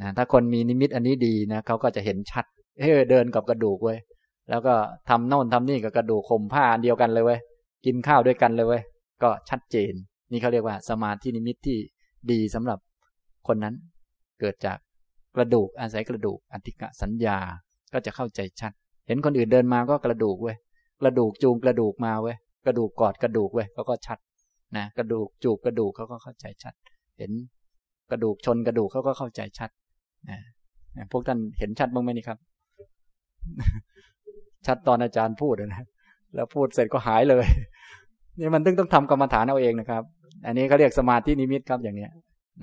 นะถ้าคนมีนิมิตอันนี้ดีนะเขาก็จะเห็นชัดเฮ้เดินกับกระดูกเว้ยแล้วก็ทำโน่นทำนี่กับกระดูกข่มผ้าอันเดียวกันเลยเว้ยกินข้าวด้วยกันเลยเว้ยก็ชัดเจน นี่เขาเรียกว่า สมาธินิมิตที่ดีสำหรับคนนั้น เกิดจากกระดูกอาศัยกระดูกอธิกะสัญญาก็จะเข้าใจชัด เห็นคนอื่นเดินมาก็กระดูกเว้ยกระดูกจูงกระดูกมาเว้ยกระดูกกอดกระดูกเว้ยเขาก็ชัดนะกระดูกจูบกระดูกเขาก็เข้าใจชัด เห็นกระดูกชนกระดูกเขาก็เข้าใจชัด พวกท่านเห็นชัดบ้างไหมนี่ครับ ชัดตอนอาจารย์พูดนะแล้วพูดเสร็จก็หายเลยนี่มันต้องต้องทำกรรมฐานเอาเองนะครับ อันนี้เขาเรียกสมาธินิมิตครับอย่างเนี้ย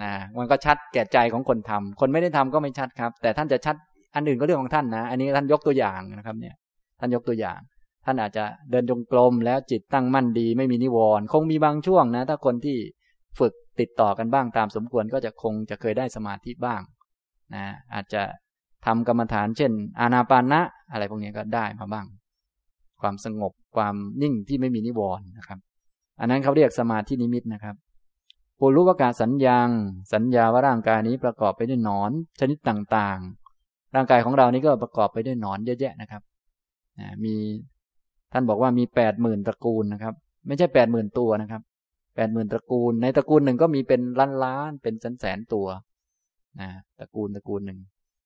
นะมันก็ชัดแก่ใจของคนทำคนไม่ได้ทำก็ไม่ชัดครับ แต่ท่านจะชัดอันอื่นก็เรื่องของท่านนะ อันนี้ท่านยกตัวอย่างนะครับ เนี่ย ท่านยกตัวอย่าง ท่านอาจจะเดินจงกรมแล้วจิตตั้งมั่นดี ไม่มีนิวรณ์คงมีบางช่วงนะ ถ้าคนที่ฝึกติดต่อกันบ้างตามสมควรก็จะคงจะเคยได้สมาธิบ้าง นะอาจจะทำกรรมฐานเช่น อานาปานะอะไรพวกนี้ก็ได้มาบ้าง ความสงบความนิ่งที่ไม่มีนิวรณ์นะครับ อันนั้นเขาเรียกสมาธินิมิตนะครับปุรุวกาสัญญางสัญญาว่าร่างกายนี้ประกอบไปด้วยหนอนชนิดต่างๆ ร่างกายของเรานี้ก็ประกอบไปด้วยหนอนเยอะแยะนะครับมีท่านบอกว่ามีแปดหมื่นตระกูลนะครับ ไม่ใช่แปดหมื่นตัวนะครับแปดหมื่นตระกูล ในตระกูลหนึ่งก็มีเป็นล้านล้านเป็นแสนแสนตัว นะตระกูลตระกูลหนึ่ง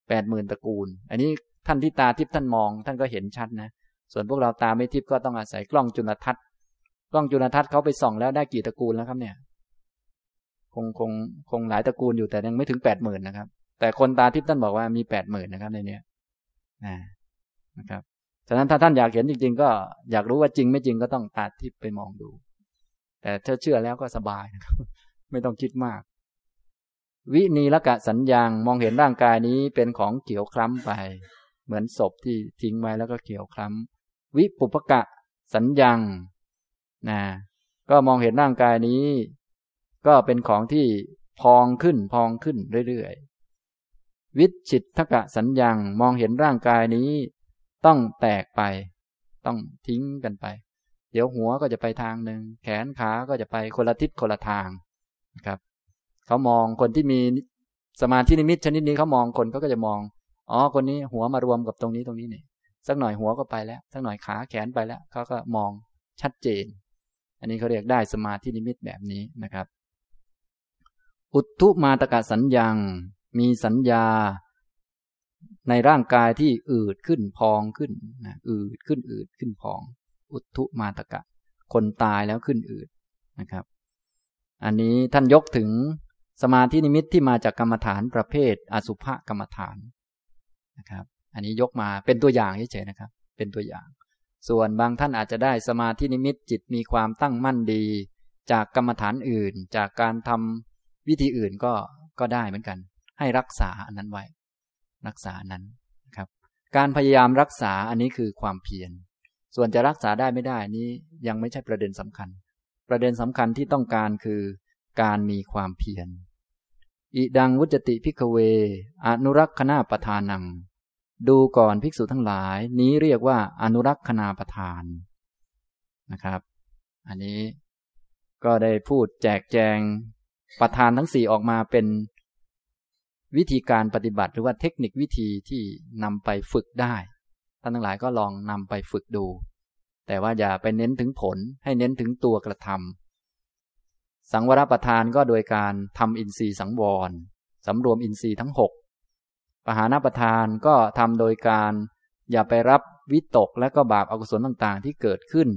แปดหมื่นตระกูล อันนี้ท่านที่ตาทิพย์ท่านมอง ท่านก็เห็นชัดนะ ส่วนพวกเราตาไม่ทิพย์ก็ต้องอาศัยกล้องจุลทรรศน์กล้องจุลทรรศน์เขาไปส่องแล้วได้กี่ตระกูลแล้วครับเนี่ย คงคงคงหลายตระกูลอยู่แต่ยังไม่ถึงแปดหมื่นนะครับ แต่คนตาทิพย์ท่านบอกว่ามีแปดหมื่นนะครับในนี้นะนะครับฉะนั้นถ้าท่านอยากเห็นจริง ๆ ก็อยากรู้ว่าจริงไม่จริงก็ต้องตาทิพย์ไปมองดู แต่ถ้าเชื่อแล้วก็สบายนะครับ ไม่ต้องคิดมาก วินีละกะสัญญางมองเห็นร่างกายนี้เป็นของเขียวคล้ำไป เหมือนศพที่ทิ้งไว้แล้วก็เขียวคล้ำวิปุปกะสัญญางนะก็มองเห็นร่างกายนี้ ก็เป็นของที่พองขึ้นพองขึ้นเรื่อยๆวิจิตทกะสัญญางมองเห็นร่างกายนี้ ต้องแตกไป ต้องทิ้งกันไป เดี๋ยวหัวก็จะไปทางหนึ่งแขนขาก็จะไปคนละทิศคนละทางนะครับ เขามองคนที่มีสมาธินิมิตชนิดนี้เขามองคนเขาก็จะมอง อ๋อ คนนี้หัวมารวมกับตรงนี้ตรงนี้เนี่ยสักหน่อยหัวก็ไปแล้ว สักหน่อยขาแขนไปแล้วเขาก็มองชัดเจน อันนี้เขาเรียกได้สมาธินิมิตแบบนี้นะครับ อุทุมาตกะสัญญางมีสัญญา ในร่างกายที่อืดขึ้นพองขึ้นนะอืดขึ้นอืดขึ้นพอง อุทุมาตกะ คนตายแล้วขึ้นอืดนะครับ อันนี้ท่านยกถึง สมาธินิมิตที่มาจากกรรมฐานประเภท อสุภกรรมฐานนะครับ อันนี้ยกมาเป็นตัวอย่างเฉยๆนะครับ เป็นตัวอย่าง ส่วนบางท่านอาจจะได้สมาธินิมิตจิตมีความตั้งมั่นดี จากกรรมฐานอื่น จากการทำวิธีอื่นก็ก็ได้เหมือนกัน ให้รักษาอันนั้นไว้ รักษานั้นนะครับ การพยายามรักษาอันนี้คือความเพียรส่วนจะรักษาได้ไม่ได้นี้ยังไม่ใช่ประเด็นสำคัญ ประเด็นสำคัญที่ต้องการคือการมีความเพียร อิดังวุจติพิกเว อนุรักษณาประธานัง ดูก่อนภิกษุทั้งหลาย นี้เรียกว่า อนุรักษณาประธานนะครับ อันนี้ก็ได้พูดแจกแจงประธานทั้งสี่ออกมาเป็นวิธีการปฏิบัติหรือว่าเทคนิควิธีที่นำไปฝึกได้ท่านทั้งหลายก็ลองนำไปฝึกดู แต่ว่าอย่าไปเน้นถึงผลให้เน้นถึงตัวกระทำ สังวรประทานก็โดยการทำอินทรีย์สังวรสำรวมอินทรีย์ทั้งหกปหานประทานก็ทำโดยการอย่าไปรับวิตกและก็บาปอกุศลต่างๆ ที่เกิดขึ้น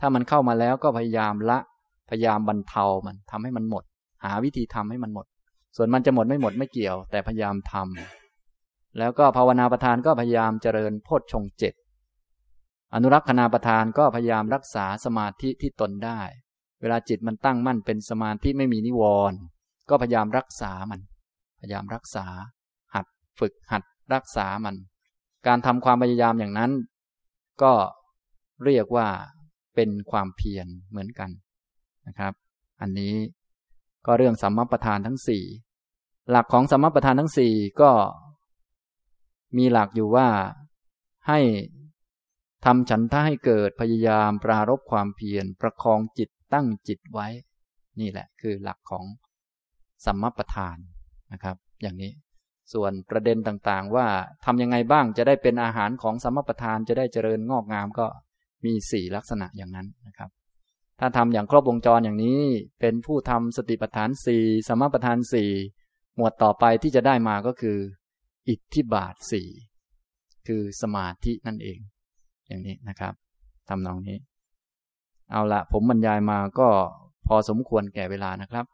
ถ้ามันเข้ามาแล้วก็พยายามละ พยายามบรรเทามันทำให้มันหมด หาวิธีทำให้มันหมด ส่วนมันจะหมดไม่หมดไม่เกี่ยว แต่พยายามทำแล้วก็ภาวนาประทานก็พยายามเจริญโพชฌงเจ็ดอนุรักษณาประทานก็พยายามรักษาสมาธิที่ตนได้ เวลาจิตมันตั้งมั่นเป็นสมาธิไม่มีนิวรณ์ก็พยายามรักษามัน พยายามรักษา หัดฝึกหัดรักษามัน การทำความพยายามอย่างนั้น ก็เรียกว่าเป็นความเพียรเหมือนกันนะครับ อันนี้ก็เรื่องสัมมาประธานทั้งสี่หลักของสัมมาประธานทั้งสี่ก็มีหลักอยู่ว่าให้ทำฉันท่าให้เกิดพยายามปรารบความเพียรประคองจิต ตั้งจิตไว้ นี่แหละคือหลักของสัมมาประธานนะครับ อย่างนี้ส่วนประเด็นต่างๆ ว่าทำยังไงบ้างจะได้เป็นอาหารของสัมมาประธานจะได้เจริญงอกงามก็มีสี่ลักษณะอย่างนั้นนะครับ ถ้าทำอย่างครบวงจรอย่างนี้ เป็นผู้ทำสติปัฏฐานสี่สมปัฏฐานสี่หมวดต่อไปที่จะได้มาก็คือ อิทธิบาทสี่คือสมาธินั่นเอง อย่างนี้นะครับทำนองนี้ เอาละผมบรรยายมาก็พอสมควรแก่เวลานะครับ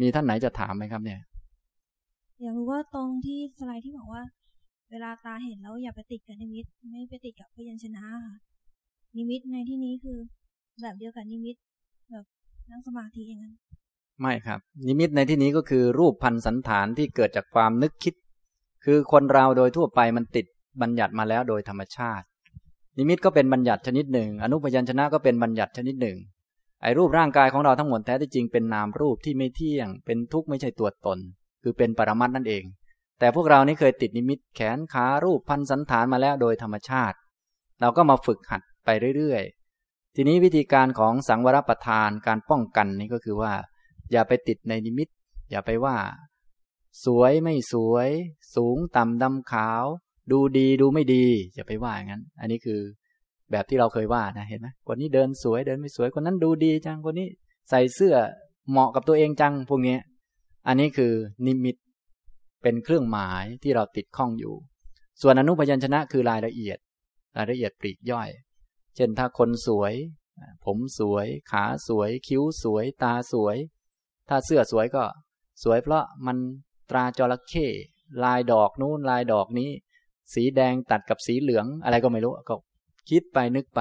มีท่านไหนจะถามไหมครับเนี่ย อยากรู้ว่าตรงที่สไลด์ที่บอกว่า เวลาตาเห็นแล้วอย่าไปติดกับนิมิต ไม่ไปติดกับพยัญชนะค่ะนิมิตในที่นี้คือ แบบเดียวกับนิมิต แบบนั่งสมาธิอย่างนั้นไม่ครับ นิมิตในที่นี้ก็คือรูปพันสันฐานที่เกิดจากความนึกคิด คือคนเราโดยทั่วไปมันติดบัญญัติมาแล้วโดยธรรมชาติ นิมิตก็เป็นบัญญัติชนิดหนึ่ง อนุพยัญชนะก็เป็นบัญญัติชนิดหนึ่ง ไอ้รูปร่างกายของเราทั้งหมดแท้ที่จริงเป็นนามรูปที่ไม่เที่ยง เป็นทุกข์ไม่ใช่ตัวตน คือเป็นปรมัตนั่นเอง แต่พวกเรานี่เคยติดนิมิตแขนขารูปพันสันฐานมาแล้วโดยธรรมชาติ เราก็มาฝึกหัดไปเรื่อยๆ ทีนี้วิธีการของสังวรประทานการป้องกันนี่ก็คือว่า อย่าไปติดในนิมิต อย่าไปว่า สวยไม่สวย สูงต่ำดำขาว ดูดีดูไม่ดีอย่าไปว่าอย่างนั้น อันนี้คือแบบที่เราเคยว่านะเห็นไหมคนนี้เดินสวยเดินไม่สวยคนนั้นดูดีจังคนนี้ ใส่เสื้อเหมาะกับตัวเองจังพวกนี้ อันนี้คือนิมิตเป็นเครื่องหมายที่เราติดข้องอยู่ ส่วนอนุพยัญชนะคือรายละเอียด รายละเอียดปลีกย่อย เช่นถ้าคนสวย ผมสวย ขาสวย คิ้วสวย ตาสวย ถ้าเสื้อสวยก็ สวยเพราะมันตราจระเข้ลายดอกนู้นลายดอกนี้ สีแดงตัดกับสีเหลืองอะไรก็ไม่รู้ก็คิดไปนึกไป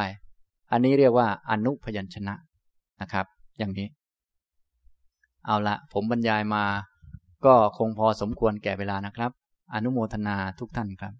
อันนี้เรียกว่าอนุพยัญชนะนะครับ อย่างนี้ เอาละผมบรรยายมา ก็คงพอสมควรแก่เวลานะครับ อนุโมทนาทุกท่านครับ